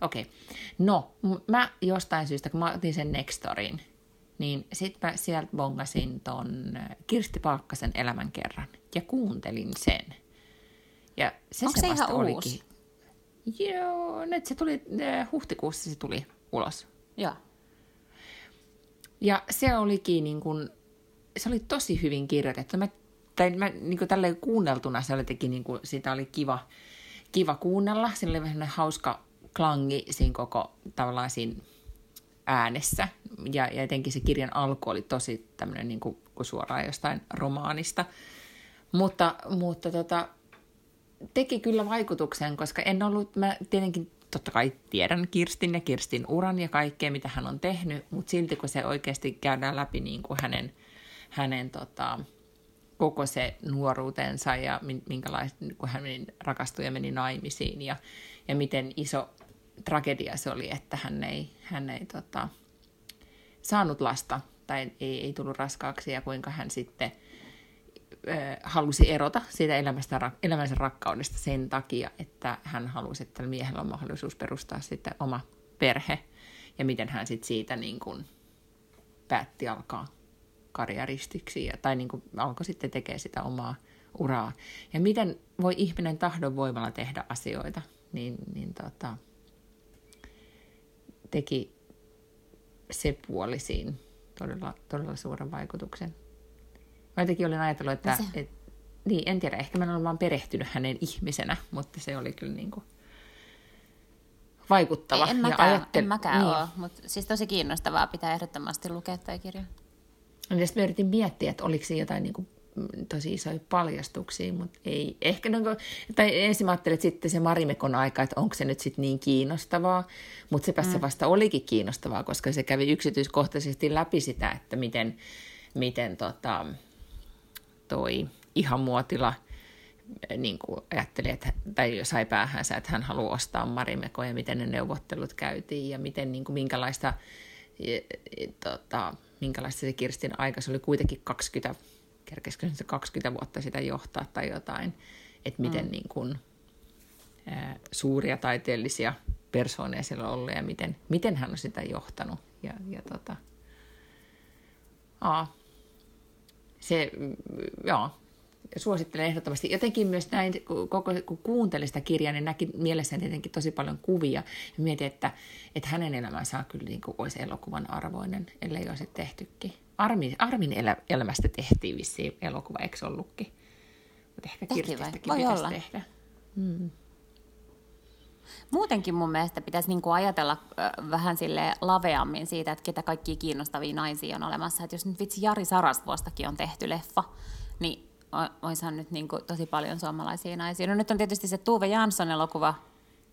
Okei. Okay. No, mä jostain syystä, kun mä otin sen Nextorin, niin sit mä sieltä bongasin ton äh, Kirsti Palkkasen elämän kerran ja kuuntelin sen. Ja se, Onko se, se ihan olikin. uusi? Joo, nyt se tuli, äh, huhtikuussa se tuli ulos. Joo. Ja se olikin niin kuin, se oli tosi hyvin kirjoitettu. Mä tai mä, niin kuin tälleen kuunneltuna se oli teki, niin kuin, sitä oli kiva, kiva kuunnella. Siinä oli vähän hauska klangi siinä koko tavallaan siinä äänessä. Ja, ja etenkin se kirjan alku oli tosi tämmöinen niin kuin, kuin suoraan jostain romaanista. Mutta, mutta tota, teki kyllä vaikutuksen, koska en ollut, mä tietenkin totta kai tiedän Kirstin ja Kirstin uran ja kaikkea, mitä hän on tehnyt, mutta silti kun se oikeasti käydään läpi niin kuin hänen, hänen tota, koko se nuoruutensa ja minkälaista, kun hän rakastui ja meni naimisiin ja, ja miten iso tragedia se oli, että hän ei, hän ei tota, saanut lasta tai ei, ei tullut raskaaksi ja kuinka hän sitten äh, halusi erota siitä elämästä, elämänsä rakkaudesta sen takia, että hän halusi, että miehellä on mahdollisuus perustaa sitten oma perhe. Ja miten hän sitten siitä niin kuin päätti alkaa karjeristiksi ja, tai niin kuin alkoi sitten tekemään sitä omaa uraa. Ja miten voi ihminen tahdon voimalla tehdä asioita, niin, niin tota, teki se puoli siinä todella, todella suuren vaikutuksen. Mä jotenkin olin ajatellut, että... No et, niin, en tiedä, ehkä mä olen vaan perehtynyt hänen ihmisenä, mutta se oli kyllä niin kuin vaikuttava. Ei, en mäkään, ja ajattel... en mäkään niin. ole, mutta siis tosi kiinnostavaa pitää ehdottomasti lukea tämä kirja. Ja sitten mä yritin miettiä, että oliko siinä jotain niin kuin mm, tosi isoja paljastuksia, mutta ei. Ehkä, no, tai ensin mä ajattelin, että sitten se Marimekon aika, että onko se nyt sitten niin kiinnostavaa, mutta sepä mm. se vasta olikin kiinnostavaa, koska se kävi yksityiskohtaisesti läpi sitä, että miten, miten tota, toi ihan muotila eh, niin kuin ajatteli, että, tai sai päähänsä, että hän haluaa ostaa Marimekon ja miten ne neuvottelut käytiin ja miten, niin kuin, minkälaista, e, e, tota, minkälaista se Kirstin aika, se oli kuitenkin 20, kerkeskö se 20 vuotta sitä johtaa tai jotain, että miten mm. niin kuin, ää, suuria taiteellisia persooneja siellä on ollut ja miten, miten hän on sitä johtanut. Ja, ja tota, aa, se, joo, suosittelen ehdottomasti. Jotenkin myös näin, koko, kun kuuntelin sitä kirjaa, niin näki mielessäni tietenkin tosi paljon kuvia. Ja mietin, että, että hänen elämänsä on kyllä niin kuin olisi elokuvan arvoinen, ellei olisi tehtykin. Armin, Armin elä, elämästä tehtiin vissiin elokuva, eikö ollutkin? Mutta ehkä Kirstistäkin pitäisi olla. tehdä. Hmm. Muutenkin mun mielestä pitäisi niinku ajatella vähän sille laveammin siitä, että ketä kaikki kiinnostavia naisia on olemassa. Että jos nyt vitsi Jari Sarastvuostakin on tehty leffa, niin oishan nyt niinku tosi paljon suomalaisia naisia. No nyt on tietysti se Tuve Jansson elokuva,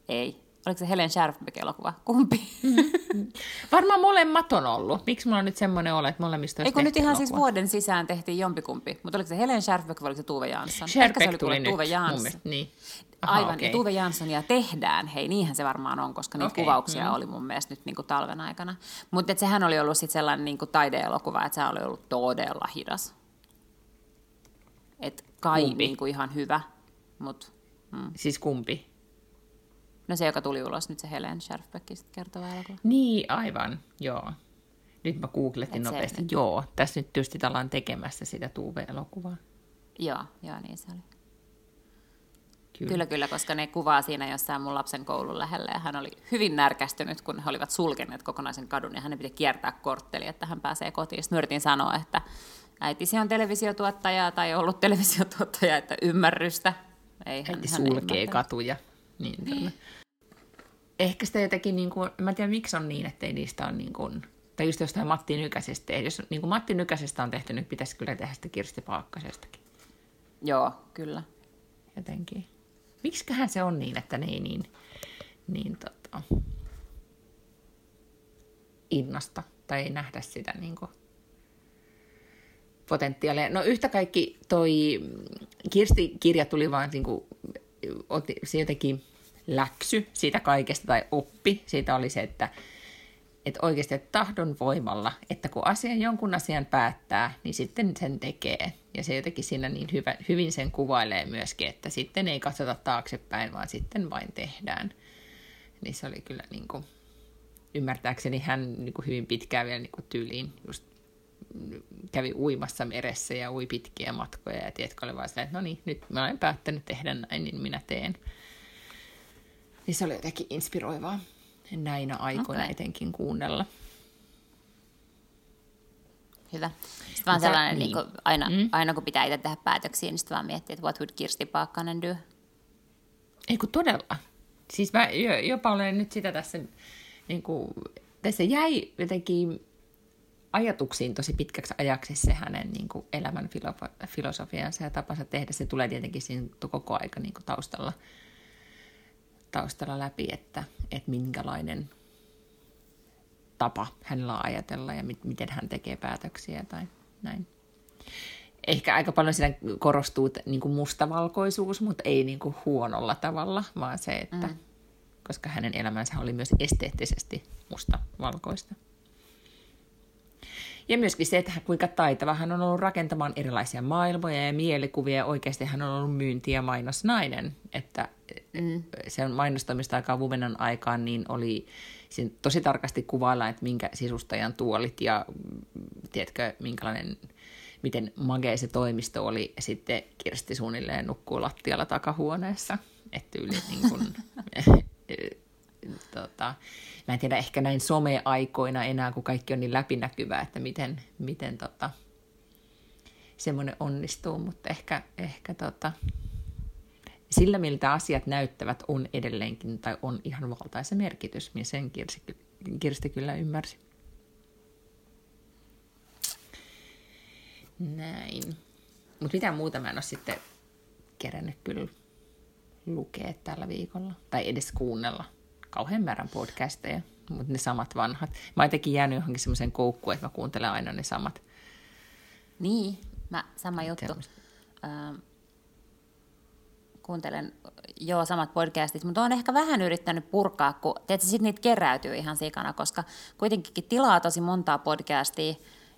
ei. Oliko se Helen Scherfbeck elokuva? Kumpi? Mm-hmm. Varmaan molemmat on ollut. Miksi mulla on nyt semmoinen ole, että molemmista Eikö nyt ihan elokuva? siis vuoden sisään tehtiin jompikumpi? Mutta oliko se Helen Scherfbeck vai oliko se Tuve Jansson? Scherfbeck tuli nyt Tuve Jansson. niin. Aha, Aivan, okay. ja Tuve Janssonia tehdään, hei, niinhän se varmaan on, koska niitä okay. kuvauksia mm. oli mun mielestä nyt niin kuin talven aikana. Mutta sehän oli ollut sitten sellainen niin kuin taideelokuva, että se oli ollut todella hidas. Et kai niin kuin ihan hyvä, mut, mm. Siis kumpi? No se, joka tuli ulos nyt se Helen Scherfbeckistä kertova elokuva. Niin, aivan, joo. Nyt mä googletin Et nopeasti. Se... Joo, tässä nyt tietysti ollaan tekemässä sitä Tuve-elokuvaa. Joo, joo, niin se oli. Kyllä. kyllä, kyllä, koska ne kuvaa siinä jossain mun lapsen koulun lähellä ja hän oli hyvin närkästynyt, kun he olivat sulkeneet kokonaisen kadun ja hänen piti kiertää kortteli, että hän pääsee kotiin. Sitten yritin sanoa, että äitisi on televisiotuottaja tai ollut televisiotuottaja, että ymmärrystä. Ei, Äiti hän, sulkee hän katuja. Niin, niin. Ehkä sitä jotenkin, niin kuin, mä en tiedä miksi on niin, että ei niistä ole niin kuin, tai just jostain Matti Nykäsestä. Jos niin kuin Matti Nykäsestä on tehty, niin pitäisi kyllä tehdä sitä Kirsti Paakkasestakin. Joo, kyllä. Jotenkin. Miksiköhän se on niin, että ne ei niin, niin tota, innosta tai ei nähdä sitä niin kuin potentiaalia. No yhtä kaikki toi Kirsti-kirja tuli vaan niin kuin, otti, se jotenkin läksy siitä kaikesta tai oppi. Siitä oli se, että, että oikeasti että tahdon voimalla, että kun asian jonkun asian päättää, niin sitten sen tekee. Ja se jotenkin siinä niin hyvä, hyvin sen kuvailee myöskin, että sitten ei katsota taaksepäin, vaan sitten vain tehdään. Niin se oli kyllä niin kuin, ymmärtääkseni hän niin kuin hyvin pitkään vielä niin kuin tyyliin just kävi uimassa meressä ja ui pitkiä matkoja ja tiedätkö, oli vaan että no niin, nyt mä olen päättänyt tehdä näin, niin minä teen. Niin se oli jotenkin inspiroivaa näinä aikoina okay. etenkin kuunnella. Hyvä. Sitten vaan sellainen, niin. Niin aina, mm. aina kun pitää itse tehdä päätöksiä, niin sitten vaan miettii, että what would Kirsti Paakkanen do? Ei kun todella. Siis mä jopa olen nyt sitä tässä, niin kuin, tässä jäi jotenkin ajatuksiin tosi pitkäksi ajaksi se hänen niin kuin elämän filosofiansa ja tapansa tehdä. Se tulee tietenkin siinä koko aika niin kuin taustalla, taustalla läpi, että, että minkälainen tapa hänellä on ajatella ja mit, miten hän tekee päätöksiä tai näin. Ehkä aika paljon siinä korostuu niin kuin mustavalkoisuus, mutta ei niin kuin huonolla tavalla, vaan se, että mm. koska hänen elämänsä oli myös esteettisesti mustavalkoista. Ja myöskin se, että kuinka taitava hän on ollut rakentamaan erilaisia maailmoja ja mielikuvia, ja oikeasti hän on ollut myynti- ja mainosnainen. Että mm. se on mainostamista aikaa Vumenan aikaan, niin oli siinä tosi tarkasti kuvailla, että minkä sisustajan tuolit ja tiedätkö, minkälainen miten magea se toimisto oli. Sitten Kirsti suunnilleen nukkuu lattialla takahuoneessa. Että yli niin kuin, tota, mä en tiedä ehkä näin some-aikoina enää, kun kaikki on niin läpinäkyvää, että miten, miten tota, semmoinen onnistuu, mutta ehkä, ehkä tota, sillä, miltä asiat näyttävät, on edelleenkin tai on ihan valtaisa merkitys, niin sen Kirsti, Kirsti kyllä ymmärsi. Näin. Mutta mitä muuta mä en ole sitten kerännyt kyllä lukea tällä viikolla. Tai edes kuunnella kauhean määrän podcasteja, mutta ne samat vanhat. Mä oon jotenkin jäänyt johonkin semmoisen koukkuun, että mä kuuntelen aina ne samat. Niin, mä, sama juttu. Ähm, kuuntelen joo samat podcastit, mutta olen ehkä vähän yrittänyt purkaa, kun tietysti sit niitä keräytyy ihan sikana, koska kuitenkin tilaa tosi montaa podcastia,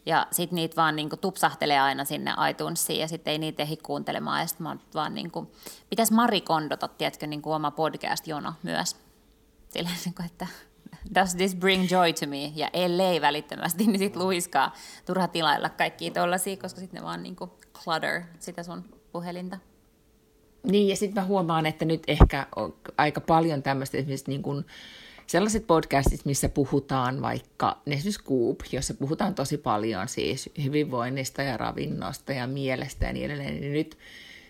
ja sitten niitä vaan niinku tupsahtelee aina sinne iTunesiin ja sitten ei niitä ehdi kuuntelemaan. Ja sitten vaan niinku, pitäisi Mari Kondota, tiedätkö, niinku oma podcast-jono myös. Silleen, niinku, että does this bring joy to me? Ja ellei välittömästi, niin sitten luiskaa turha tilailla kaikkia tollaisia, koska sitten ne vaan niinku clutter sitä sun puhelinta. Niin, ja sitten mä huomaan, että nyt ehkä on aika paljon tämmöistä esimerkiksi niin kuin, sellaiset podcastit, missä puhutaan vaikka, esimerkiksi Scoop, jossa puhutaan tosi paljon siis hyvinvoinnista ja ravinnosta ja mielestä ja niin edelleen, niin nyt,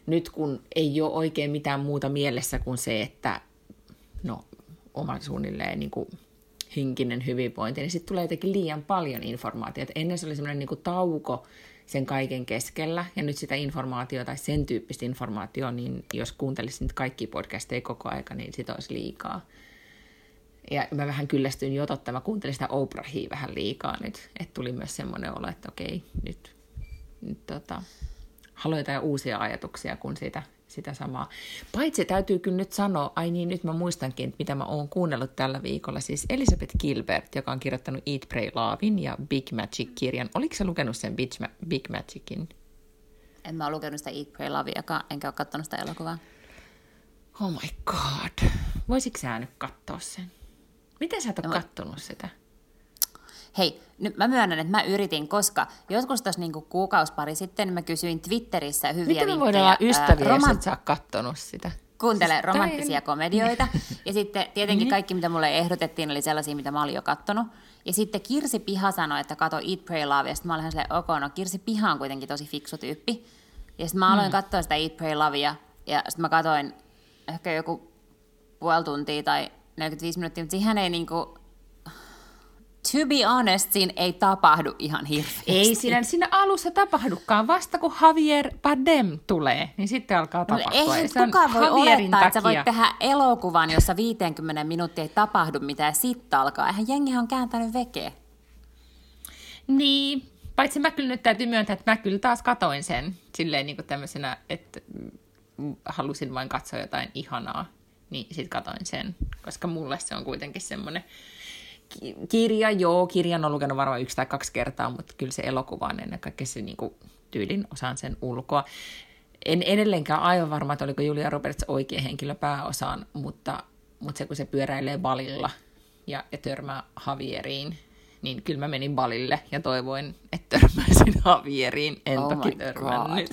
nyt kun ei ole oikein mitään muuta mielessä kuin se, että no, oma suunnilleen niin kuin henkinen hyvinvointi, niin sitten tulee jotenkin liian paljon informaatiota. Ennen se oli semmoinen niin tauko sen kaiken keskellä, ja nyt sitä informaatiota tai sen tyyppistä informaatiota, niin jos kuuntelisin nyt kaikki podcasteja koko aika, niin sitä olisi liikaa. Ja mä vähän kyllästyin jo totta, mä kuuntelin sitä Oprahia vähän liikaa nyt, että tuli myös semmoinen olo, että okei, nyt, nyt tota, haluan jotain uusia ajatuksia kuin sitä, sitä samaa. Paitsi täytyy kyllä nyt sanoa, ai niin, nyt mä muistankin, että mitä mä oon kuunnellut tällä viikolla, siis Elisabeth Gilbert, joka on kirjoittanut Eat, Pray, Lovein ja Big Magic-kirjan. Oliko sä lukenut sen Big, Ma- Big Magicin? En mä ole lukenut sitä Eat, Pray, Love, enkä ole katsonut sitä elokuvaa. Oh my god. Voisitko sä nyt katsoa sen? Miten sä et ole no, kattonut sitä? Hei, nyt mä myönnän, että mä yritin, koska joskus tuossa niinku kuukausipari sitten mä kysyin Twitterissä hyviä Miten me voidaan olla ystäviä, ää, romant- jos et sä kattonut sitä? Kuuntele siis romanttisia tai... komedioita. Ja sitten tietenkin niin. kaikki, mitä mulle ehdotettiin, oli sellaisia, mitä mä olin jo kattonut. Ja sitten Kirsi Piha sanoi, että kato Eat, Pray, Love. Ja sitten mä olin silleen, ok, no Kirsi Piha on kuitenkin tosi fiksu tyyppi. Ja sitten mä aloin mm. katsoa sitä Eat, Pray, Lovea. Ja sitten mä katsoin ehkä joku puoli tuntia tai 45 minuuttia, mutta siihen ei niinku, to be honest, siinä ei tapahdu ihan hirveästi. Ei siinä, siinä alussa tapahdukaan. Vasta kun Javier Bardem tulee, niin sitten alkaa no, tapahtua. No, eihän kukaan voi Javierin olettaa, takia. että sä voit tehdä elokuvan, jossa 50 minuuttia ei tapahdu mitään, ja sitten alkaa. Eihän jengi on kääntänyt vekeä. Niin, paitsi mä kyllä nyt täytyy myöntää, että mä kyllä taas katoin sen silleen niin kuin tämmöisenä, että halusin vain katsoa jotain ihanaa niin sitten katoin sen, koska mulle se on kuitenkin semmoinen kirja, joo, kirjan on lukenut varmaan yksi tai kaksi kertaa, mutta kyllä se elokuva on ennen kaikkea se niin kuin, tyylin osaan sen ulkoa. En edelleenkään aivan varma, että oliko Julia Roberts oikea henkilö pääosaan, mutta, mutta se kun se pyöräilee balilla ja, ja törmää Javieriin, niin kyllä mä menin balille ja toivoin, että törmäisin Javieriin. En oh toki törmännyt.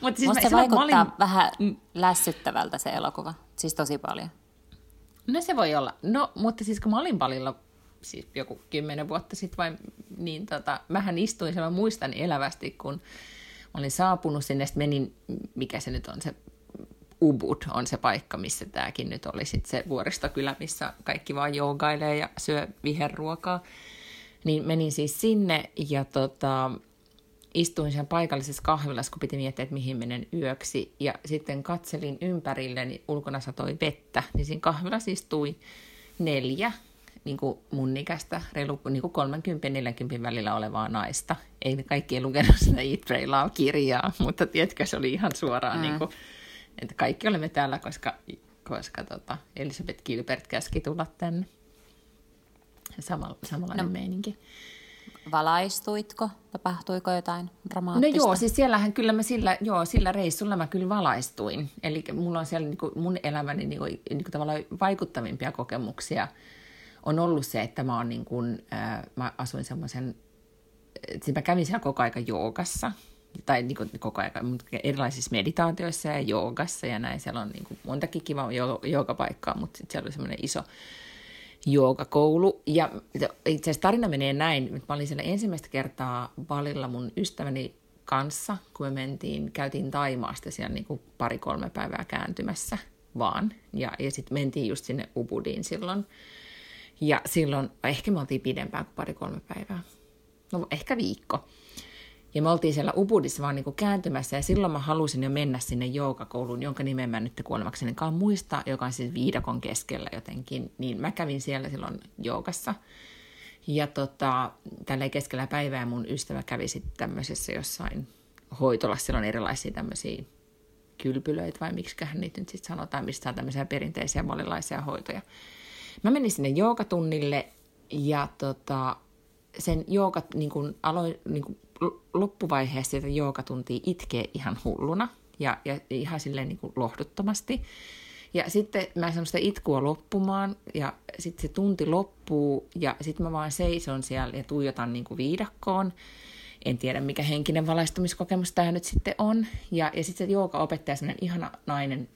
Mutta siis Musta mä, se vaikuttaa olin... vähän lässyttävältä se elokuva, siis tosi paljon. No se voi olla. No, mutta siis kun mä olin palilla siis joku kymmenen vuotta sitten vai niin tota, mähän istuin siellä, mä muistan elävästi, kun olin saapunut sinne, sitten menin, mikä se nyt on se Ubud on se paikka, missä tämäkin nyt oli sitten se vuoristokylä, missä kaikki vaan joogailee ja syö viherruokaa. Niin menin siis sinne ja tota, istuin sen paikallisessa kahvilassa, kun piti miettiä, että mihin menen yöksi. Ja sitten katselin ympärille, niin ulkona satoi vettä. Niin siinä kahvilassa istui neljä niin kuin mun ikäistä, reilu niin kuin 30 40 välillä olevaa naista. Ei ne kaikki lukenut sitä Eat, Pray, Love-kirjaa, mutta tiedätkö, se oli ihan suoraan, mm. niin kuin, että kaikki olemme täällä, koska, koska tota, Elisabeth Gilbert käski tulla tänne. Samalla, samanlainen no. meininki. Valaistuitko? Tapahtuiko jotain No dramaattista? joo, siis siellähän kyllä mä sillä, joo, sillä reissulla mä kyllä valaistuin. Eli mulla on siellä niin kuin mun elämäni niin kuin, niin kuin tavallaan vaikuttavimpia kokemuksia on ollut se, että mä, oon niin kuin, äh, mä asuin semmoisen, siis mä kävin siellä koko aika joogassa, tai niin kuin koko aika, mutta erilaisissa meditaatioissa ja joogassa ja näin. Siellä on niin kuin montakin kivaa joogapaikkaa, mutta sitten siellä oli semmoinen iso joogakoulu. Ja itse asiassa tarina menee näin, mä olin siellä ensimmäistä kertaa valilla mun ystäväni kanssa, kun me mentiin, käytiin Taimaasta siellä niin pari-kolme päivää kääntymässä vaan. Ja, ja sitten mentiin just sinne Ubudiin silloin. Ja silloin, ehkä me oltiin pidempään kuin pari-kolme päivää. No ehkä viikko. Ja me oltiin siellä Ubudissa vaan niin kääntymässä, ja silloin mä halusin jo mennä sinne joogakouluun, jonka nimen mä nyt kuolemaksenkaan muista, joka on siis viidakon keskellä jotenkin. Niin mä kävin siellä silloin joogassa. Ja tota, tällä keskellä päivää mun ystävä kävi sitten tämmöisessä jossain hoitolassa, siellä on erilaisia tämmöisiä kylpylöitä, vai miksiköhän niitä nyt sitten sanotaan, mistä on tämmöisiä perinteisiä monilaisia hoitoja. Mä menin sinne joogatunnille, ja tota, sen joogat, niin kun aloin, niin kun loppuvaiheessa sitä joogatuntia itkee ihan hulluna ja, ja ihan silleen niin kuin lohduttomasti. Ja sitten mä sitä itkua loppumaan ja sitten se tunti loppuu ja sitten mä vaan seison siellä ja tuijotan niin kuin viidakkoon. En tiedä, mikä henkinen valaistumiskokemus tämä nyt sitten on. Ja, ja sitten se jooga-opettaja, sellainen ihana nainen,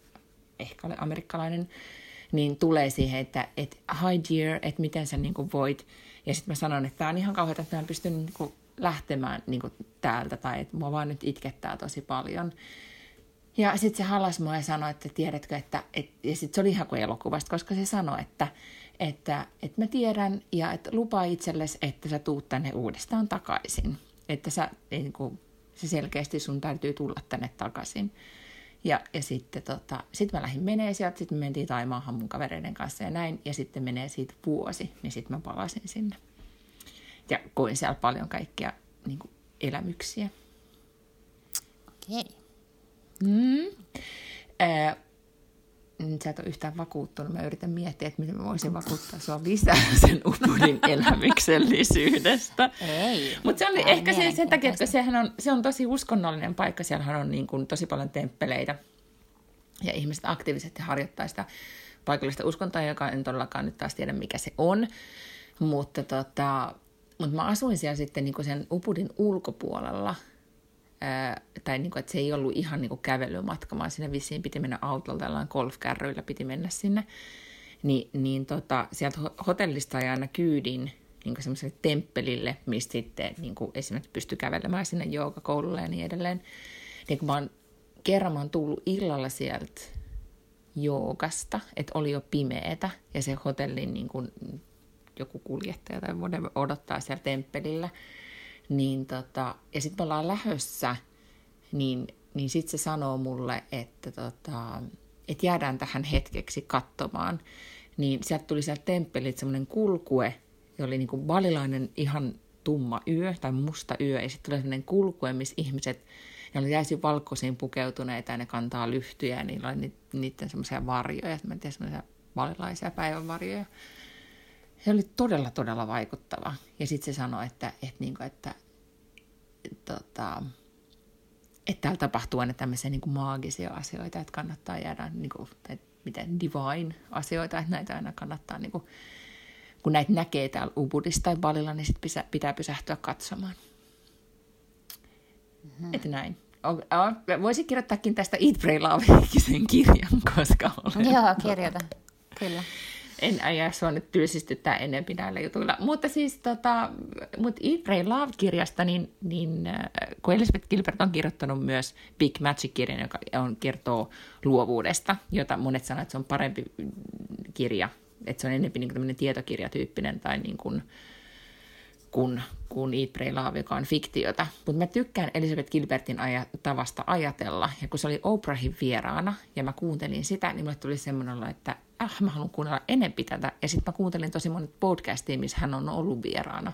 ehkä ole amerikkalainen, niin tulee siihen, että, että hi dear, että miten sä niin kuin voit. Ja sitten mä sanon, että tämä on ihan kauheata, että mä en pysty niin kuin lähtemään niin kuin täältä tai että mua vaan nyt itkettää tosi paljon. Ja sitten se halas mua ja sanoi, että tiedätkö, että, et, ja sitten se oli ihan kuin elokuvasta, koska se sanoi, että, että, että mä tiedän ja että lupaa itsellesi, että sä tuut tänne uudestaan takaisin. Että sä, niin kuin, se selkeästi sun täytyy tulla tänne takaisin. Ja, ja sitten tota, sit mä lähdin menee sieltä, sitten me mentiin Taimaahan mun kavereiden kanssa ja näin, ja sitten menee siitä vuosi, niin sitten mä palasin sinne ja koin siellä paljon kaikkia niin kuin, elämyksiä. Okei. Okay. Mm. Äh, sä et ole yhtään vakuuttunut. Mä yritän miettiä, että miten mä voisin vakuuttaa sua lisää sen Ubudin elämyksellisyydestä. Ei. Mutta se on ehkä se, sen takia, että sehän on, se on tosi uskonnollinen paikka. Siellähän on niin kuin tosi paljon temppeleitä ja ihmiset aktiivisesti harjoittaa sitä paikallista uskontoa, joka en todellakaan nyt taas tiedä, mikä se on. Mutta tota, mutta mä asuin siellä sitten niin sen Upudin ulkopuolella, ää, tai niin kuin, että se ei ollut ihan niin kävelymatka, vaan sinne vissiin piti mennä autolla, tällainen golfkärryillä piti mennä sinne. Ni, niin tota, sieltä hotellista ja aina kyydin niin semmoiselle temppelille, mistä sitten niin kuin esimerkiksi pystyi kävelemään sinne joogakoululle ja niin edelleen. Niin kun mä oon, kerran mä oon tullut illalla sieltä joogasta, että oli jo pimeetä ja se hotellin niin joku kuljettaja tai whatever odottaa siellä temppelillä. Niin tota, ja sitten me ollaan lähössä, niin, niin sitten se sanoo mulle, että tota, et jäädään tähän hetkeksi katsomaan. Niin sieltä tuli sieltä temppelit semmoinen kulkue, ja oli niinku valilainen ihan tumma yö tai musta yö, ja sitten tuli semmoinen kulkue, missä ihmiset, ne oli täysin valkoisiin pukeutuneita, ja ne kantaa lyhtyjä, ja niillä oli niiden semmoisia varjoja, mä en tiedä, semmoisia valilaisia päivänvarjoja se oli todella, todella vaikuttava. Ja sitten se sanoi, että, että, niin kuin, että, että, tota, että täällä tapahtuu aina tämmöisiä niin kuin maagisia asioita, että kannattaa jäädä, niin kuin, tai miten divine asioita, että näitä aina kannattaa, niin kuin, kun näitä näkee täällä Ubudissa tai Balilla, niin sit pitää pysähtyä katsomaan. Mm-hmm. Että näin. Voisin kirjoittaakin tästä Eat, Pray, Love sen kirjan, koska olen... Joo, kirjoita. Kyllä en aja sua nyt tylsistyttää enempi näillä jutuilla. Mutta siis tota, mut Eat, Pray, Love-kirjasta, niin, niin äh, kun Elizabeth Gilbert on kirjoittanut myös Big Magic-kirjan, joka on, kertoo luovuudesta, jota monet sanoo, että se on parempi kirja, että se on enemmän niin kuin tietokirjatyyppinen tai niin kuin, kuin, kuin Eat, Pray, Love, joka on fiktiota. Mutta mä tykkään Elizabeth Gilbertin aja, tavasta ajatella, ja kun se oli Oprahin vieraana, ja mä kuuntelin sitä, niin mulle tuli semmoinen että äh, mä haluan kuunnella enempi tätä. Ja sitten mä kuuntelin tosi monet podcastia, missä hän on ollut vieraana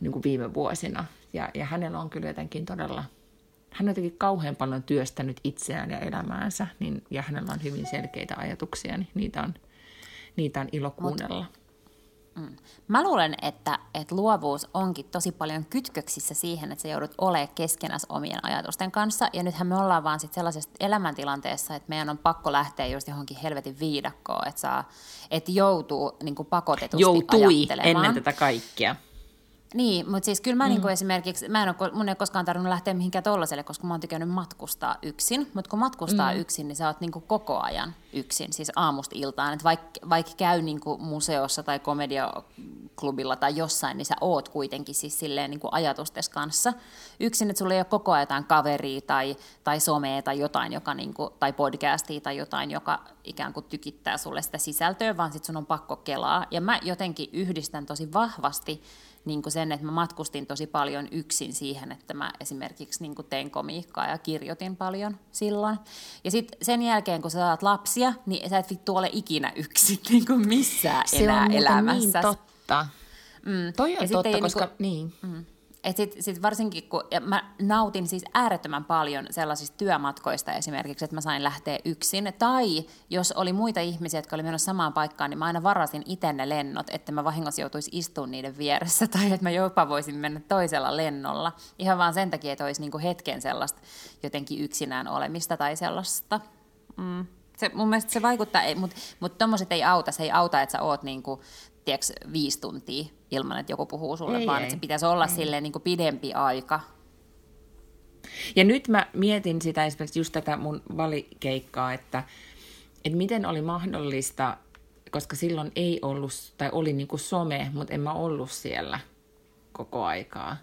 niin kuin viime vuosina. Ja, ja hänellä on kyllä jotenkin todella, hän on jotenkin kauhean paljon työstänyt itseään ja elämäänsä, niin, ja hänellä on hyvin selkeitä ajatuksia, niin niitä on, niitä on ilo kuunnella. Mm. Mä luulen, että, että luovuus onkin tosi paljon kytköksissä siihen, että sä joudut olemaan keskenäs omien ajatusten kanssa. Ja nythän me ollaan vaan sit sellaisessa elämäntilanteessa, että meidän on pakko lähteä just johonkin helvetin viidakkoon, että, saa, että joutuu niin pakotetusti Joutui ennen tätä kaikkea. Niin, mutta siis kyllä mä mm. niin kuin esimerkiksi, mä en ole, mun ei koskaan tarvinnut lähteä mihinkään tollaselle, koska mä oon tykännyt matkustaa yksin, mutta kun matkustaa mm. yksin, niin sä oot niin kuin koko ajan yksin, siis aamusta iltaan, että vaikka vaik käy niin kuin museossa tai komediaklubilla tai jossain, niin sä oot kuitenkin siis silleen niin kuin ajatustes kanssa yksin, että sulla ei ole koko ajan jotain kaveria tai, tai somea tai jotain, joka niin kuin, tai podcastia tai jotain, joka ikään kuin tykittää sulle sitä sisältöä, vaan sit sun on pakko kelaa, ja mä jotenkin yhdistän tosi vahvasti niin kuin sen, että mä matkustin tosi paljon yksin siihen, että mä esimerkiksi niin kuin tein komiikkaa ja kirjoitin paljon silloin. Ja sitten sen jälkeen, kun sä saat lapsia, niin sä et vittu ole ikinä yksin niin kuin missään Se enää on elämässä. niin totta. Mm. Toi on ja totta, ei koska... Niinku, niin. mm. Et sit, sit varsinkin, kun ja mä nautin siis äärettömän paljon sellaisista työmatkoista esimerkiksi, että mä sain lähteä yksin. Tai jos oli muita ihmisiä, jotka oli menossa samaan paikkaan, niin mä aina varasin itse ne lennot, että mä vahingossa joutuisi istumaan niiden vieressä. Tai että mä jopa voisin mennä toisella lennolla. Ihan vaan sen takia, että olisi niinku hetken sellaista jotenkin yksinään olemista tai sellaista. Mm. Se, mun mielestä se vaikuttaa, mutta mut tuommoiset ei auta. Se ei auta, että sä oot niinku, tiedätkö, viisi tuntia ilman, että joku puhuu sulle, ei, vaan ei. että se pitäisi olla ei. silleen niin kuin pidempi aika. Ja nyt mä mietin sitä esimerkiksi just tätä mun valikeikkaa, että, että miten oli mahdollista, koska silloin ei ollut, tai oli niin kuin some, mutta en mä ollut siellä koko aikaa.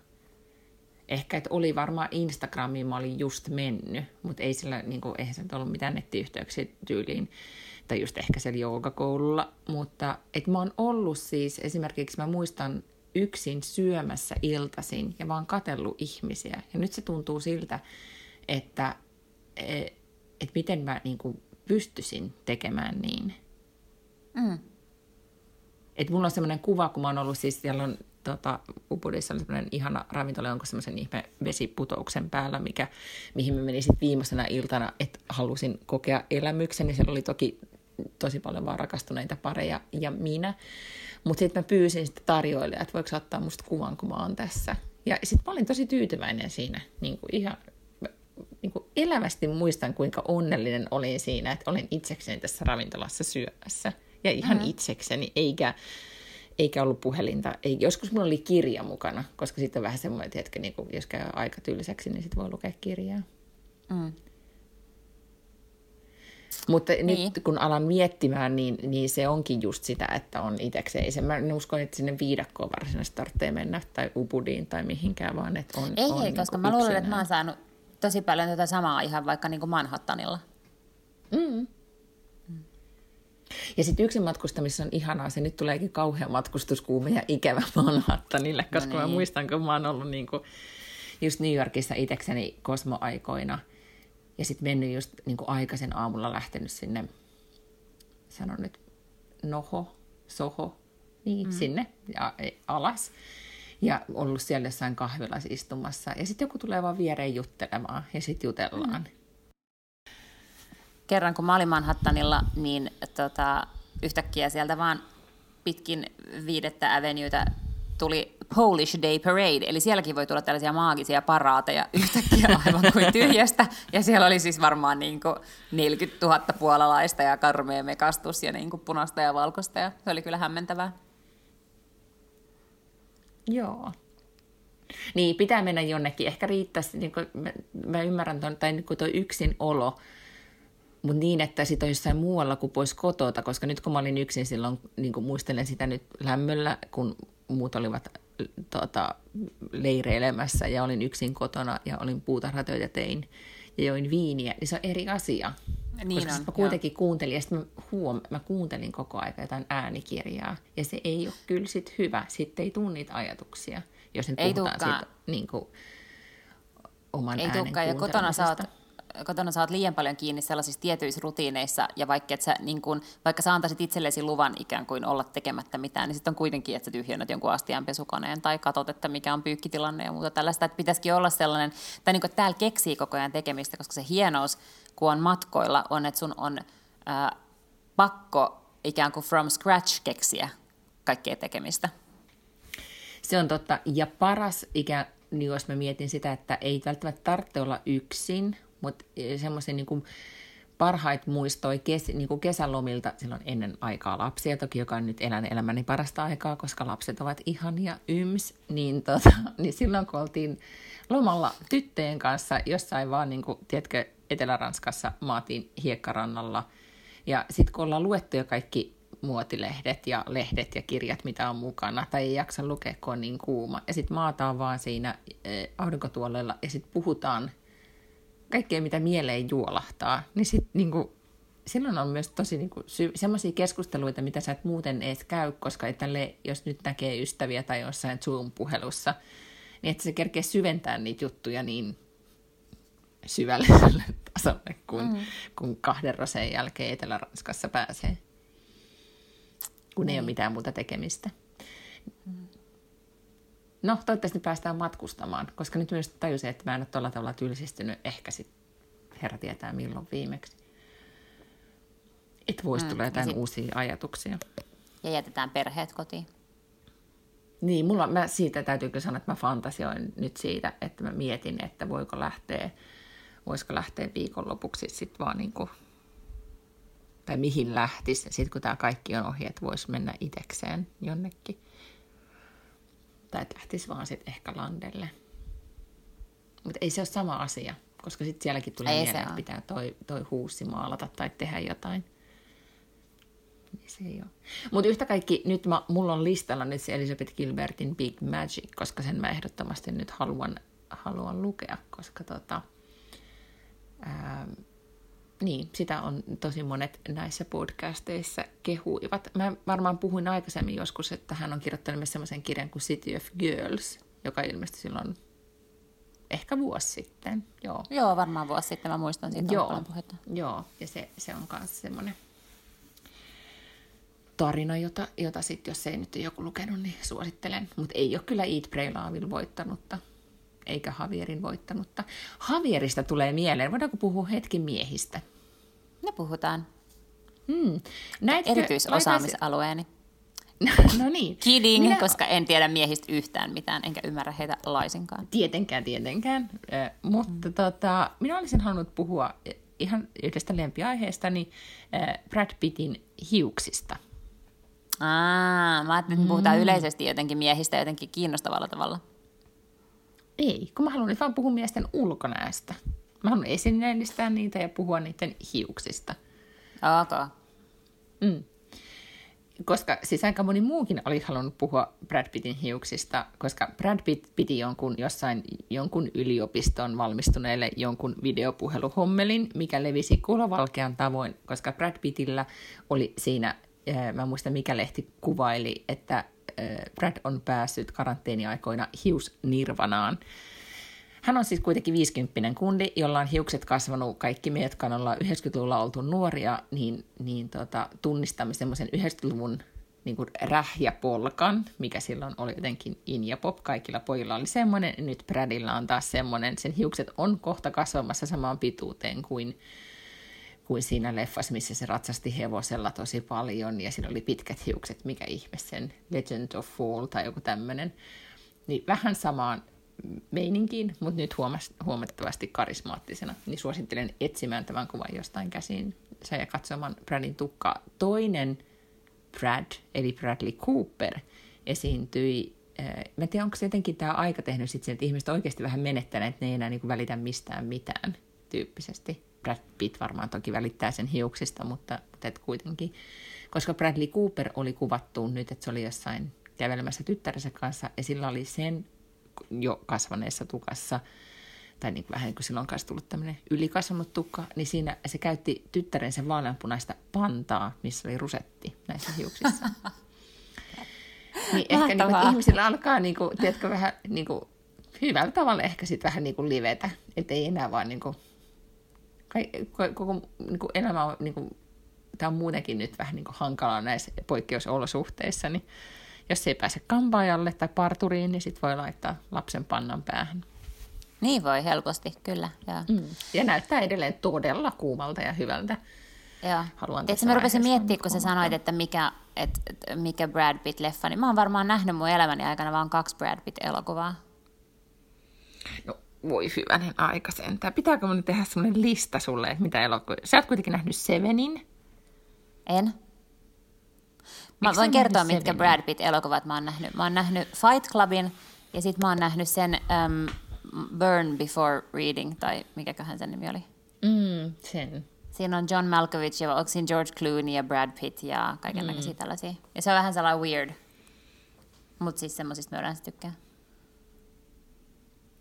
Ehkä, että oli varmaan Instagramiin, mä olin just mennyt, mutta ei sillä, niin kuin, eihän se ollut mitään nettiyhteyksiä tyyliin tai just ehkä siellä joogakoululla, mutta että mä oon ollut siis, esimerkiksi mä muistan yksin syömässä iltasin ja vaan katellut ihmisiä. Ja nyt se tuntuu siltä, että et, et miten mä niin kuin pystyisin tekemään niin. Mm. Et mulla on semmoinen kuva, kun mä oon ollut siis, siellä on tota, Ubudissa on semmoinen ihana ravintola, onko semmoisen ihme vesiputouksen päällä, mikä, mihin mä menin sitten viimeisenä iltana, että halusin kokea elämyksen. Ja siellä oli toki tosi paljon vaan rakastuneita pareja ja minä. Mutta sitten mä pyysin sitten tarjoille, että voiko ottaa musta kuvan, kun mä oon tässä. Ja sitten mä olin tosi tyytyväinen siinä. Niin kuin ihan niin kuin elävästi muistan, kuinka onnellinen olin siinä, että olin itsekseni tässä ravintolassa syömässä. Ja ihan mm-hmm. itsekseni, eikä, eikä ollut puhelinta. Ei, joskus mulla oli kirja mukana, koska sitten on vähän semmoinen, että niin kuin, jos käy aika tylsäksi, niin sitten voi lukea kirjaa. Mm. Mutta niin. nyt kun alan miettimään, niin, niin se onkin just sitä, että on itsekseen. Se, mä en usko, että sinne viidakkoon varsinaisesti tarvitsee mennä tai upudiin tai mihinkään, vaan että on Ei, on ei, niin koska mä luulen, että mä oon saanut tosi paljon tätä samaa ihan vaikka niin kuin Manhattanilla. Mm. Ja sitten yksin matkustamissa on ihanaa, se nyt tuleekin kauhean matkustuskuume ja ikävä Manhattanille, koska no niin. mä muistan, kun mä oon ollut niin kuin just New Yorkissa itsekseni kosmoaikoina – ja sitten mennyt just niin kuin aikaisen aamulla lähtenyt sinne, sanon nyt, noho, soho, niin mm. sinne ja e, alas. Ja ollut siellä jossain kahvilassa istumassa. Ja sitten joku tulee vaan viereen juttelemaan ja sitten jutellaan. Mm. Kerran kun mä olin Manhattanilla, niin tota, yhtäkkiä sieltä vaan pitkin viidettä avenuetä tuli Polish Day Parade, eli sielläkin voi tulla tällaisia maagisia paraateja yhtäkkiä aivan kuin tyhjästä, ja siellä oli siis varmaan niin kuin 40 000 puolalaista ja karmea mekastus ja niin kuin punaista ja valkoista, ja se oli kyllä hämmentävää. Joo. Niin, pitää mennä jonnekin. Ehkä riittäisi, niin kuin, mä, mä ymmärrän tuon, tai niin tuo yksin olo, mutta niin, että sitten on jossain muualla kuin pois kotota, koska nyt kun mä olin yksin silloin, niin kuin muistelen sitä nyt lämmöllä, kun muut olivat tota, leireilemässä ja olin yksin kotona ja olin puutarhatöitä tein ja join viiniä, niin se on eri asia. Niin Koska on, mä kuitenkin joo. kuuntelin ja sitten mä, huom, mä kuuntelin koko ajan jotain äänikirjaa ja se ei ole kyllä sit hyvä. Sitten ei tule niitä ajatuksia, jos nyt ei puhutaan siitä niin kuin, oman ei äänen ja kotona sä oot kotona oot liian paljon kiinni sellaisissa tietyissä rutiineissa, ja vaikka, et sä, niin kun, vaikka sä antaisit itsellesi luvan ikään kuin olla tekemättä mitään, niin sitten on kuitenkin, että sä tyhjennät jonkun astianpesukoneen tai katsot, että mikä on pyykkitilanne ja muuta tällaista, että pitäisikin olla sellainen, tai niin kuin, että täällä keksii koko ajan tekemistä, koska se hienous, kun on matkoilla, on, että sun on ää, pakko ikään kuin from scratch keksiä kaikkea tekemistä. Se on totta. Ja paras ikä, niin jos mä mietin sitä, että ei välttämättä tarvitse olla yksin, mutta semmoisen niin parhait muistoi kes, niin kuin kesälomilta silloin ennen aikaa lapsia, toki joka on nyt elän elämäni parasta aikaa, koska lapset ovat ihania yms, niin, tota, niin silloin kun oltiin lomalla tyttöjen kanssa jossain vaan, niin kuin, tiedätkö, Etelä-Ranskassa maatiin hiekkarannalla, ja sitten kun ollaan luettu jo kaikki muotilehdet ja lehdet ja kirjat, mitä on mukana, tai ei jaksa lukea, kun on niin kuuma, ja sitten maataan vaan siinä eh, aurinkotuolella, ja sitten puhutaan kaikkea, mitä mieleen juolahtaa, niin sit, niin kuin, silloin on myös tosi niin kuin, sy- semmoisia keskusteluita, mitä sä et muuten edes käy, koska tälle, jos nyt näkee ystäviä tai jossain Zoom-puhelussa, niin että se kerkee syventää niitä juttuja niin syvälliselle tasolle, kun, mm. kun kahden roseen jälkeen Etelä-Ranskassa pääsee, kun niin. ei ole niin. mitään muuta tekemistä. No, toivottavasti päästään matkustamaan, koska nyt myös tajusin, että mä en ole tuolla tavalla tylsistynyt. Ehkä sitten herra tietää milloin viimeksi. Että voisi mm, tulla jotain sit... uusia ajatuksia. Ja jätetään perheet kotiin. Niin, mulla, mä siitä täytyy kyllä sanoa, että mä fantasioin nyt siitä, että mä mietin, että voiko lähteä, voisiko lähteä viikonlopuksi sitten vaan niin kuin, tai mihin lähtisi, sitten kun tämä kaikki on ohi, että voisi mennä itekseen jonnekin tai että lähtisi vaan sitten ehkä landelle. Mutta ei se ole sama asia, koska sitten sielläkin tulee ei mieleen, että pitää toi, toi huussi maalata tai tehdä jotain. Niin se ei ole. Mutta yhtä kaikki, nyt mä, mulla on listalla nyt se Elizabeth Gilbertin Big Magic, koska sen mä ehdottomasti nyt haluan, haluan lukea, koska tota, ää, niin, sitä on tosi monet näissä podcasteissa kehuivat. Mä varmaan puhuin aikaisemmin joskus, että hän on kirjoittanut myös sellaisen kirjan kuin City of Girls, joka ilmestyi silloin ehkä vuosi sitten. Joo, Joo varmaan vuosi sitten. Mä muistan siitä Joo, paljon puhetta. Joo, ja se, se on myös semmoinen tarina, jota, jota sitten, jos ei nyt joku lukenut, niin suosittelen. Mutta ei ole kyllä Eat, Pray, Love voittanutta eikä Havierin voittanutta. Havierista tulee mieleen, voidaanko puhua hetki miehistä? Ne puhutaan. Hmm. Näitkö, Erityisosaamisalueeni. no niin. Kidding, Minä... koska en tiedä miehistä yhtään mitään, enkä ymmärrä heitä laisinkaan. Tietenkään, tietenkään. Äh, mutta mm. tota, minä olisin halunnut puhua ihan yhdestä lempiaiheestani, äh, Brad Pittin hiuksista. Aa, mä ajattelin, että puhutaan mm. yleisesti jotenkin miehistä jotenkin kiinnostavalla tavalla. Ei, kun mä haluan nyt vaan puhua miesten ulkonäöstä. Mä haluan esineellistää niitä ja puhua niiden hiuksista. Okay. Mm. Koska siis aika moni muukin oli halunnut puhua Brad Pittin hiuksista, koska Brad Pitt piti jonkun, jossain jonkun yliopiston valmistuneelle jonkun videopuheluhommelin, mikä levisi kulovalkean tavoin, koska Brad Pittillä oli siinä, mä muistan mikä lehti kuvaili, että Brad on päässyt karanteeniaikoina hiusnirvanaan. Hän on siis kuitenkin 50 kundi, jolla on hiukset kasvanut, kaikki me, jotka on 90-luvulla oltu nuoria, niin, niin tota, tunnistamme semmoisen 90-luvun niin kuin rähjäpolkan, mikä silloin oli jotenkin in ja pop, kaikilla pojilla oli semmoinen, nyt Bradilla on taas semmoinen, sen hiukset on kohta kasvamassa samaan pituuteen kuin kuin siinä leffassa, missä se ratsasti hevosella tosi paljon ja siinä oli pitkät hiukset, mikä ihme sen Legend of Fall tai joku tämmöinen. Niin vähän samaan meininkiin, mutta nyt huomas, huomattavasti karismaattisena. Niin suosittelen etsimään tämän kuvan jostain käsin ja katsomaan Bradin tukkaa. Toinen Brad, eli Bradley Cooper, esiintyi äh, Mä en tiedä, onko se jotenkin tämä aika tehnyt sit sen, että ihmiset oikeasti vähän menettäneet, että ne ei enää niin välitä mistään mitään tyyppisesti Brad Pitt varmaan toki välittää sen hiuksista, mutta, mutta et kuitenkin. Koska Bradley Cooper oli kuvattu nyt, että se oli jossain kävelemässä tyttärensä kanssa, ja sillä oli sen jo kasvaneessa tukassa, tai niin vähän niin kuin silloin kanssa tullut tämmöinen ylikasvanut tukka, niin siinä se käytti tyttärensä vaaleanpunaista pantaa, missä oli rusetti näissä hiuksissa. niin ehkä niin kuin, ihmisillä alkaa, niin kuin, tiedätkö, vähän niin kuin, hyvällä tavalla ehkä sitten vähän niin kuin livetä, että ei enää vaan niin kuin, koko niin kuin elämä on, niin kuin, tämä on muutenkin nyt vähän niin kuin hankalaa näissä poikkeusolosuhteissa, niin jos ei pääse kampaajalle tai parturiin, niin sitten voi laittaa lapsen pannan päähän. Niin voi helposti, kyllä. Ja, mm. ja näyttää edelleen todella kuumalta ja hyvältä. Joo. haluan Tiedätkö, mä rupesin miettimään, kun sä sanoit, että mikä, et, et, mikä Brad Pitt-leffa, niin mä oon varmaan nähnyt mun elämäni aikana vaan kaksi Brad Pitt-elokuvaa. No, voi hyvänen aika sentään. Pitääkö mun tehdä semmoinen lista sulle, että mitä elokuvia... Sä oot kuitenkin nähnyt Sevenin. En. Mä Miksi voin kertoa, mitkä Sevenin? Brad Pitt-elokuvat mä oon nähnyt. Mä oon nähnyt Fight Clubin ja sit mä oon nähnyt sen um, Burn Before Reading, tai mikäköhän sen nimi oli. Mm, sen. Siinä on John Malkovich ja onko siinä George Clooney ja Brad Pitt ja kaiken Mm. tällaisia. Ja se on vähän sellainen weird. Mutta siis semmosista mä yleensä tykkään.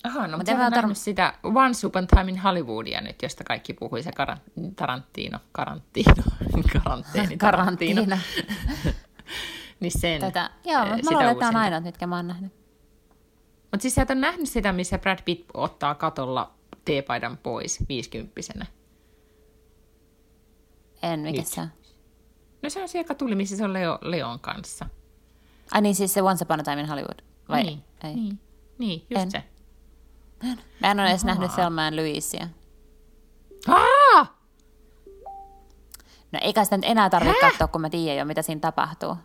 Aha, no Mut mutta sä oot tar- sitä Once Upon Time in Hollywoodia nyt, josta kaikki puhui, se karan- Tarantino, karantiino, karanteeni. Karantiina. niin sen. Tätä, joo, eh, mutta mä luulen, että on ainoa, mitkä mä oon nähnyt. Mutta siis sä et ole nähnyt sitä, missä Brad Pitt ottaa katolla teepaidan pois viisikymppisenä. En, mikä Nyt. se on? No se on se, joka tuli, missä se on Leo, Leon kanssa. Ai niin, siis se Once Upon a Time in Hollywood. Vai? Niin, Ei. niin, niin just En. se. Mä en ole edes nähnyt Thelma and Louisia. No eikä sitä nyt enää tarvitse katsoa, kun mä tiedän jo, mitä siinä tapahtuu.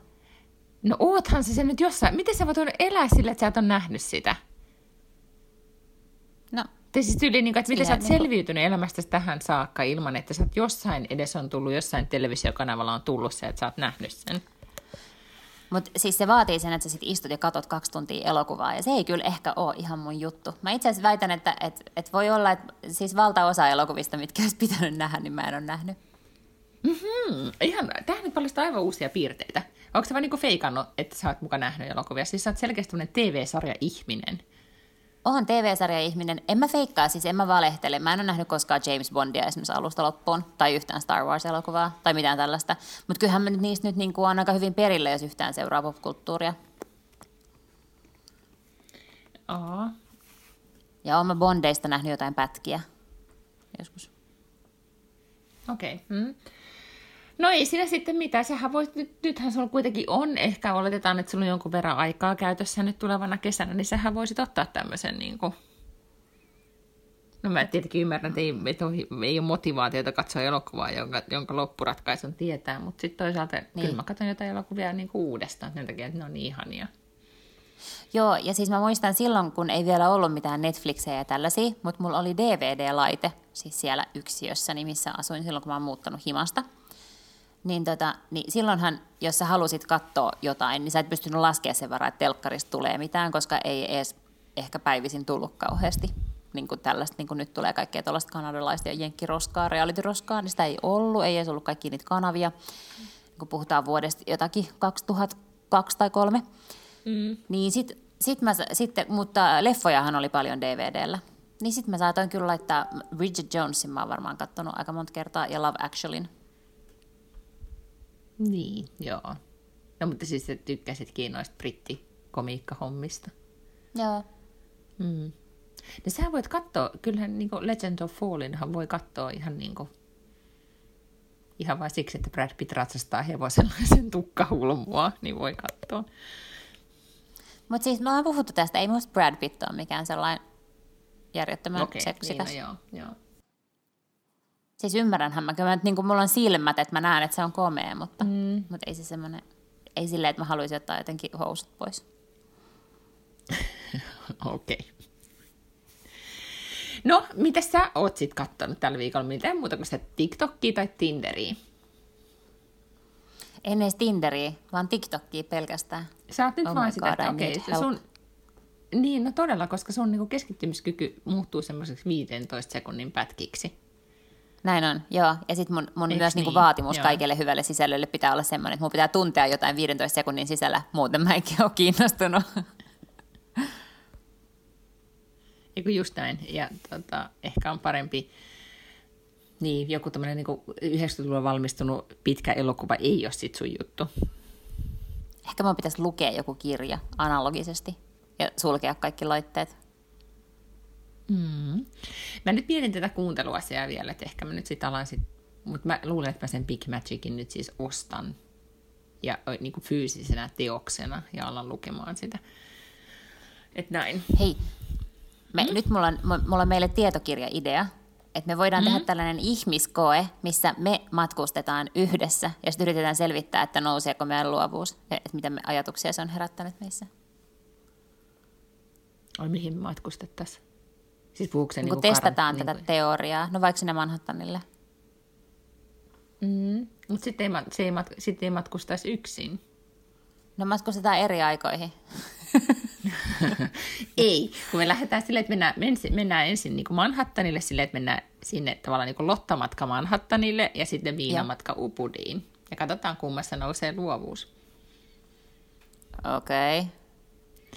No oothan se nyt jossain. Miten sä voit elää sillä, että sä et ole nähnyt sitä? No, Tai siis tyyli, niin kuin, että miten sä oot niinku- selviytynyt elämästä tähän saakka ilman, että sä oot jossain edes on tullut, jossain televisiokanavalla on tullut se, että sä oot nähnyt sen. mutta siis se vaatii sen, että sä sit istut ja katot kaksi tuntia elokuvaa, ja se ei kyllä ehkä ole ihan mun juttu. Mä itse asiassa väitän, että et, et voi olla, että siis valtaosa elokuvista, mitkä olisi pitänyt nähdä, niin mä en ole nähnyt. Hmm, ihan, tähän nyt paljastaa aivan uusia piirteitä. Onko se vaan niin feikannut, että sä oot muka nähnyt elokuvia? Siis sä oot selkeästi tämmöinen Oon TV-sarja-ihminen. En mä feikkaa, siis en mä valehtele. Mä en ole nähnyt koskaan James Bondia esimerkiksi alusta loppuun, tai yhtään Star Wars-elokuvaa, tai mitään tällaista. Mutta kyllähän mä nyt niistä nyt niin on aika hyvin perillä, jos yhtään seuraa popkulttuuria. Aa. Ja oon mä Bondeista nähnyt jotain pätkiä joskus. Okei. Okay. Mm. No ei siinä sitten mitään. Sähän voit, nyt, nythän sulla kuitenkin on, ehkä oletetaan, että sulla on jonkun verran aikaa käytössä nyt tulevana kesänä, niin sähän voisit ottaa tämmöisen niin kuin... No mä tietenkin ymmärrän, että ei, että on- ei ole motivaatiota katsoa elokuvaa, jonka, jonka loppuratkaisun tietää, mutta sitten toisaalta niin. kyllä mä katson jotain elokuvia niin kuin uudestaan sen takia, että ne on niin ihania. Joo, ja siis mä muistan silloin, kun ei vielä ollut mitään Netflixejä ja tällaisia, mutta mulla oli DVD-laite, siis siellä yksiössäni, missä asuin silloin, kun mä oon muuttanut himasta. Niin, tota, niin silloinhan, jos sä halusit katsoa jotain, niin sä et pystynyt laskemaan sen varaa, että telkkarista tulee mitään, koska ei edes ehkä päivisin tullut kauheasti. Niin kuin tällaista, niin kuin nyt tulee kaikkea tuollaista kanadalaista ja jenkkiroskaa, reality-roskaa, niin sitä ei ollut, ei edes ollut kaikki niitä kanavia. Kun puhutaan vuodesta jotakin 2002 tai 2003. Mm. Niin sit, sit mä, sitten, mutta leffojahan oli paljon DVDllä. Niin sitten mä saatoin kyllä laittaa Bridget Jonesin, mä oon varmaan katsonut aika monta kertaa, ja Love Actuallyn. Niin, joo. No mutta siis sä tykkäsitkin noista brittikomiikkahommista. Joo. Mm. No sä voit katsoa, kyllähän niin Legend of Fallinhan voi katsoa ihan niin kuin, ihan vain siksi, että Brad Pitt ratsastaa hevosella sen tukkahulmua, niin voi katsoa. Mutta siis me ollaan puhuttu tästä, ei musta Brad Pitt ole mikään sellainen järjettömän okay, niin, seksikäs. no joo, joo. Siis ymmärränhän mä, kyllä niin mulla on silmät, että mä näen, että se on komea, mutta, Mm. mutta ei se semmoinen, ei silleen, että mä haluaisin ottaa jotenkin housut pois. Okei. Okay. No, mitä sä oot sit kattonut tällä viikolla? Mitään muuta kuin sitä TikTokia tai Tinderiä? En edes Tinderiä, vaan TikTokia pelkästään. Sä oot nyt Oh vaan sitä, God, että okei, okay, sun... Niin, no todella, koska sun niinku keskittymiskyky muuttuu semmoiseksi 15 sekunnin pätkiksi. Näin on, joo. Ja sitten mun, mun Eiks myös niinku niin? vaatimus Joo. kaikelle hyvälle sisällölle pitää olla semmoinen, että mun pitää tuntea jotain 15 sekunnin sisällä, muuten mä enkin ole kiinnostunut. Eiku just näin. Ja tota, ehkä on parempi, niin joku tämmöinen niin 90-luvulla valmistunut pitkä elokuva ei ole sit sun juttu. Ehkä mun pitäisi lukea joku kirja analogisesti ja sulkea kaikki laitteet. Mm. Mä nyt mietin tätä kuunteluasiaa vielä, että ehkä mä nyt sit alan sit, mutta mä luulen, että mä sen Big Magicin nyt siis ostan ja niin kuin fyysisenä teoksena ja alan lukemaan sitä. Et näin. Hei, me, mm. nyt mulla on, mu- mulla on meille tietokirja-idea, että me voidaan mm-hmm. tehdä tällainen ihmiskoe, missä me matkustetaan yhdessä ja sitten yritetään selvittää, että nouseeko meidän luovuus ja että mitä me ajatuksia se on herättänyt meissä. Oi, mihin me matkustettaisiin? Siis puhuuko se Niin niin kun testataan tätä niin teoriaa, no vaikka sinne Manhattanille. Mm, mutta sitten ei, mat- se ei, mat- sit ei matkustaisi yksin. No matkustetaan eri aikoihin. ei, kun me lähdetään silleen, että mennään, mennään, mennään ensin niin kuin Manhattanille silleen, että mennään sinne tavallaan niin kuin lottamatka Manhattanille ja sitten viinamatka Upudiin. Ja katsotaan, kummassa nousee luovuus. Okei. Okay.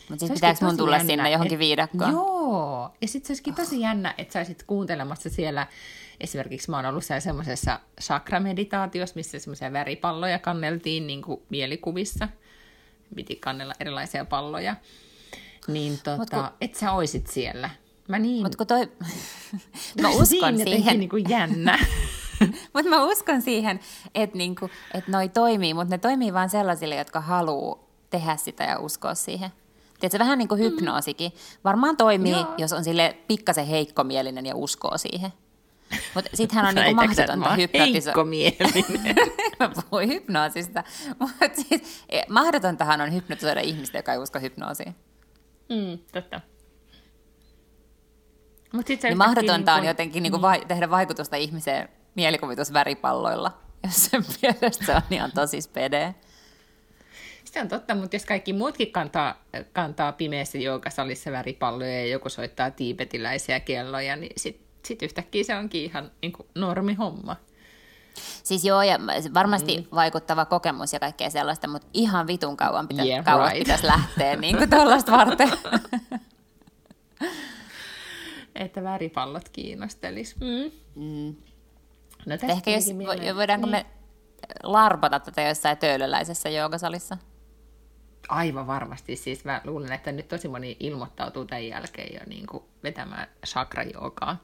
Mutta siis pitääkö mun tulla jännä, sinne johonkin et- viidakkoon? Joo, ja sitten se olisikin tosi jännä, että sä olisit kuuntelemassa siellä, esimerkiksi mä oon ollut siellä semmoisessa sakrameditaatiossa, missä semmoisia väripalloja kanneltiin niin kuin mielikuvissa. Piti kannella erilaisia palloja. Niin tota, kun- et sä oisit siellä. Mä niin... Mutta kun toi... mä uskon niin jotenkin siihen, Niin kuin jännä. mutta mä uskon siihen, että niinku, et noi toimii, mutta ne toimii vain sellaisille, jotka haluaa tehdä sitä ja uskoa siihen. Tiedätkö, vähän niin kuin hypnoosikin. Varmaan toimii, Joo. jos on sille pikkasen heikkomielinen ja uskoo siihen. Mutta sittenhän on niinku mahdotonta hypnotisoida. heikkomielinen? mä puhuin hypnoosista. Mutta siis, e, mahdotontahan on hypnotisoida ihmistä, joka ei usko hypnoosiin. mm, totta. Mut sit Niin mahdotonta on niin jotenkin niinku vai, tehdä vaikutusta ihmiseen mielikuvitusväripalloilla, jos sen mielestä se on ihan tosi spede. Se on totta, mutta jos kaikki muutkin kantaa, kantaa pimeässä joogasalissa väripalloja ja joku soittaa tiibetiläisiä kelloja, niin sitten sit yhtäkkiä se onkin ihan niin kuin normi homma. Siis joo, ja varmasti mm. vaikuttava kokemus ja kaikkea sellaista, mutta ihan vitun kauan, pitä, Yeah, kauan right. pitäisi lähteä niin kuin tuollaista varten. Että väripallot kiinnostelis. Mm. Mm. No Ehkä jos, vo- voidaanko me larpata tätä jossain töölöläisessä joogasalissa? Aivan varmasti. Siis mä luulen, että nyt tosi moni ilmoittautuu tämän jälkeen jo niin kuin vetämään chakrajoogaa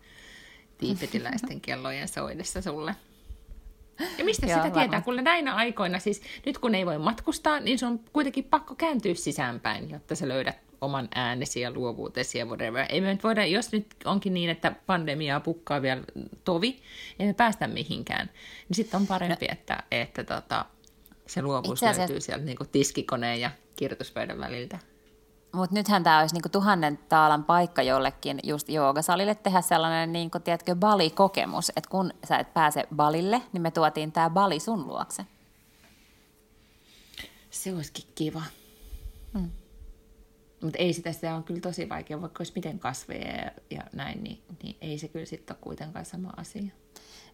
tiipetiläisten kellojen soidessa sulle. Ja mistä Joo, sitä tietää, varmasti. kun näinä aikoina, siis nyt kun ei voi matkustaa, niin se on kuitenkin pakko kääntyä sisäänpäin, jotta sä löydät oman äänesi ja luovuutesi ja whatever. Ei me nyt voida, jos nyt onkin niin, että pandemiaa pukkaa vielä tovi, ei me päästä mihinkään, niin sitten on parempi, no. että, että tota, se luovuus asiassa- löytyy sieltä niin tiskikoneen ja kirjoituspöydän väliltä. Mutta nythän tämä olisi niinku tuhannen taalan paikka jollekin just joogasalille tehdä sellainen, niinku, tiedätkö, balikokemus. Että kun sä et pääse balille, niin me tuotiin tämä bali sun luokse. Se olisikin kiva. Hmm. Mutta ei sitä, sitä on kyllä tosi vaikea, vaikka olisi miten kasveja ja, ja näin, niin, niin ei se kyllä sitten ole kuitenkaan sama asia.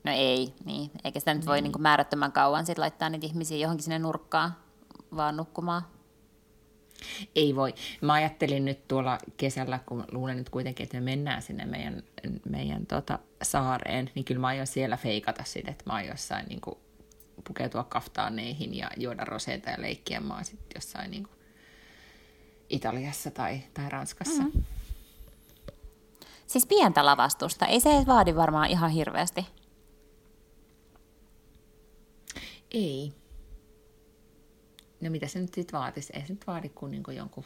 No ei, niin. Eikä sitä nyt voi niinku määrättömän kauan sit laittaa niitä ihmisiä johonkin sinne nurkkaan vaan nukkumaan. Ei voi. Mä ajattelin nyt tuolla kesällä, kun luulen nyt kuitenkin, että me mennään sinne meidän, meidän tota, saareen, niin kyllä mä aion siellä feikata sitä, että mä aion jossain niin kuin, pukeutua kaftaaneihin ja juoda roseita ja leikkiä mä oon sitten jossain niin kuin, Italiassa tai, tai Ranskassa. Mm-hmm. Siis pientä lavastusta. Ei se vaadi varmaan ihan hirveästi. Ei. No mitä se nyt sitten vaatisi? Ei se nyt vaadi kuin, niin kuin jonkun,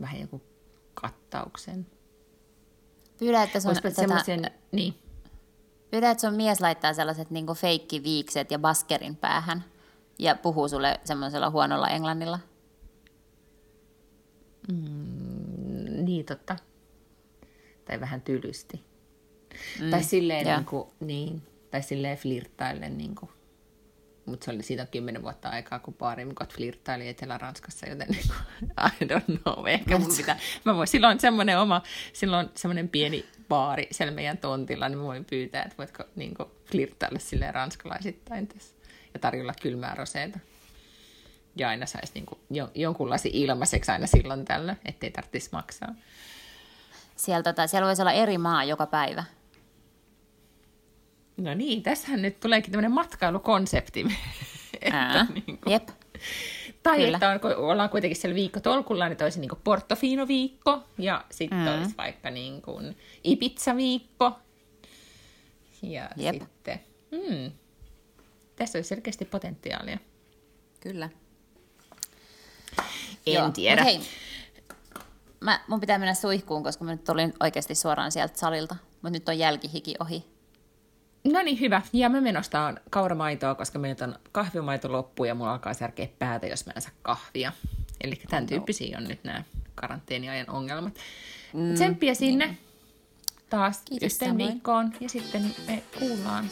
vähän jonkun kattauksen. Pyydä, että sun, Olispa tätä, semmoisen, niin. pyydä, että sun mies laittaa sellaiset niinku feikkiviikset ja baskerin päähän ja puhuu sulle semmoisella huonolla englannilla. Mm, niin totta. Tai vähän tylysti. Mm, tai silleen, niin kuin, niin, tai silleen flirttaillen. Niin kuin. Mutta se oli siitä kymmenen vuotta aikaa, kun baarimikot flirttaili Etelä-Ranskassa, joten niin kuin, I don't know, ehkä mun pitää, mä voin, silloin semmoinen oma, silloin semmoinen pieni baari siellä meidän tontilla, niin mä voin pyytää, että voitko niin kuin, flirttailla silleen ranskalaisittain tässä ja tarjolla kylmää roseita. Ja aina saisi niin jonkunlaisen ilmaiseksi aina silloin tällöin, ettei tarvitsisi maksaa. Siellä, tota, siellä voisi olla eri maa joka päivä. No niin, tässähän nyt tuleekin tämmöinen matkailukonsepti. Ää, että niin kuin, Jep. tai kyllä. että on, ollaan kuitenkin siellä viikko tolkulla, niin toisi niin Portofino-viikko ja sitten Mm. olisi vaikka niin kuin Ibiza-viikko. Ja Jep. sitten, hmm, tässä olisi selkeästi potentiaalia. Kyllä. En Joo, tiedä. Hei, mä, mun pitää mennä suihkuun, koska mä nyt tulin oikeasti suoraan sieltä salilta. Mutta nyt on jälkihiki ohi. No niin, hyvä. Ja mä menostaan kauramaitoa, koska meiltä on kahvimaito loppu ja mulla alkaa särkeä päätä, jos mä en saa kahvia. Eli tämän tyyppisiä on nyt nämä karanteeniajan ongelmat. Mm, Tsemppiä sinne niin. taas Kiitos yhteen samoin. viikkoon ja sitten me kuullaan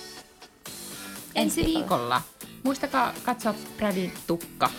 ensi viikolla. Muistakaa katsoa Bradin tukka.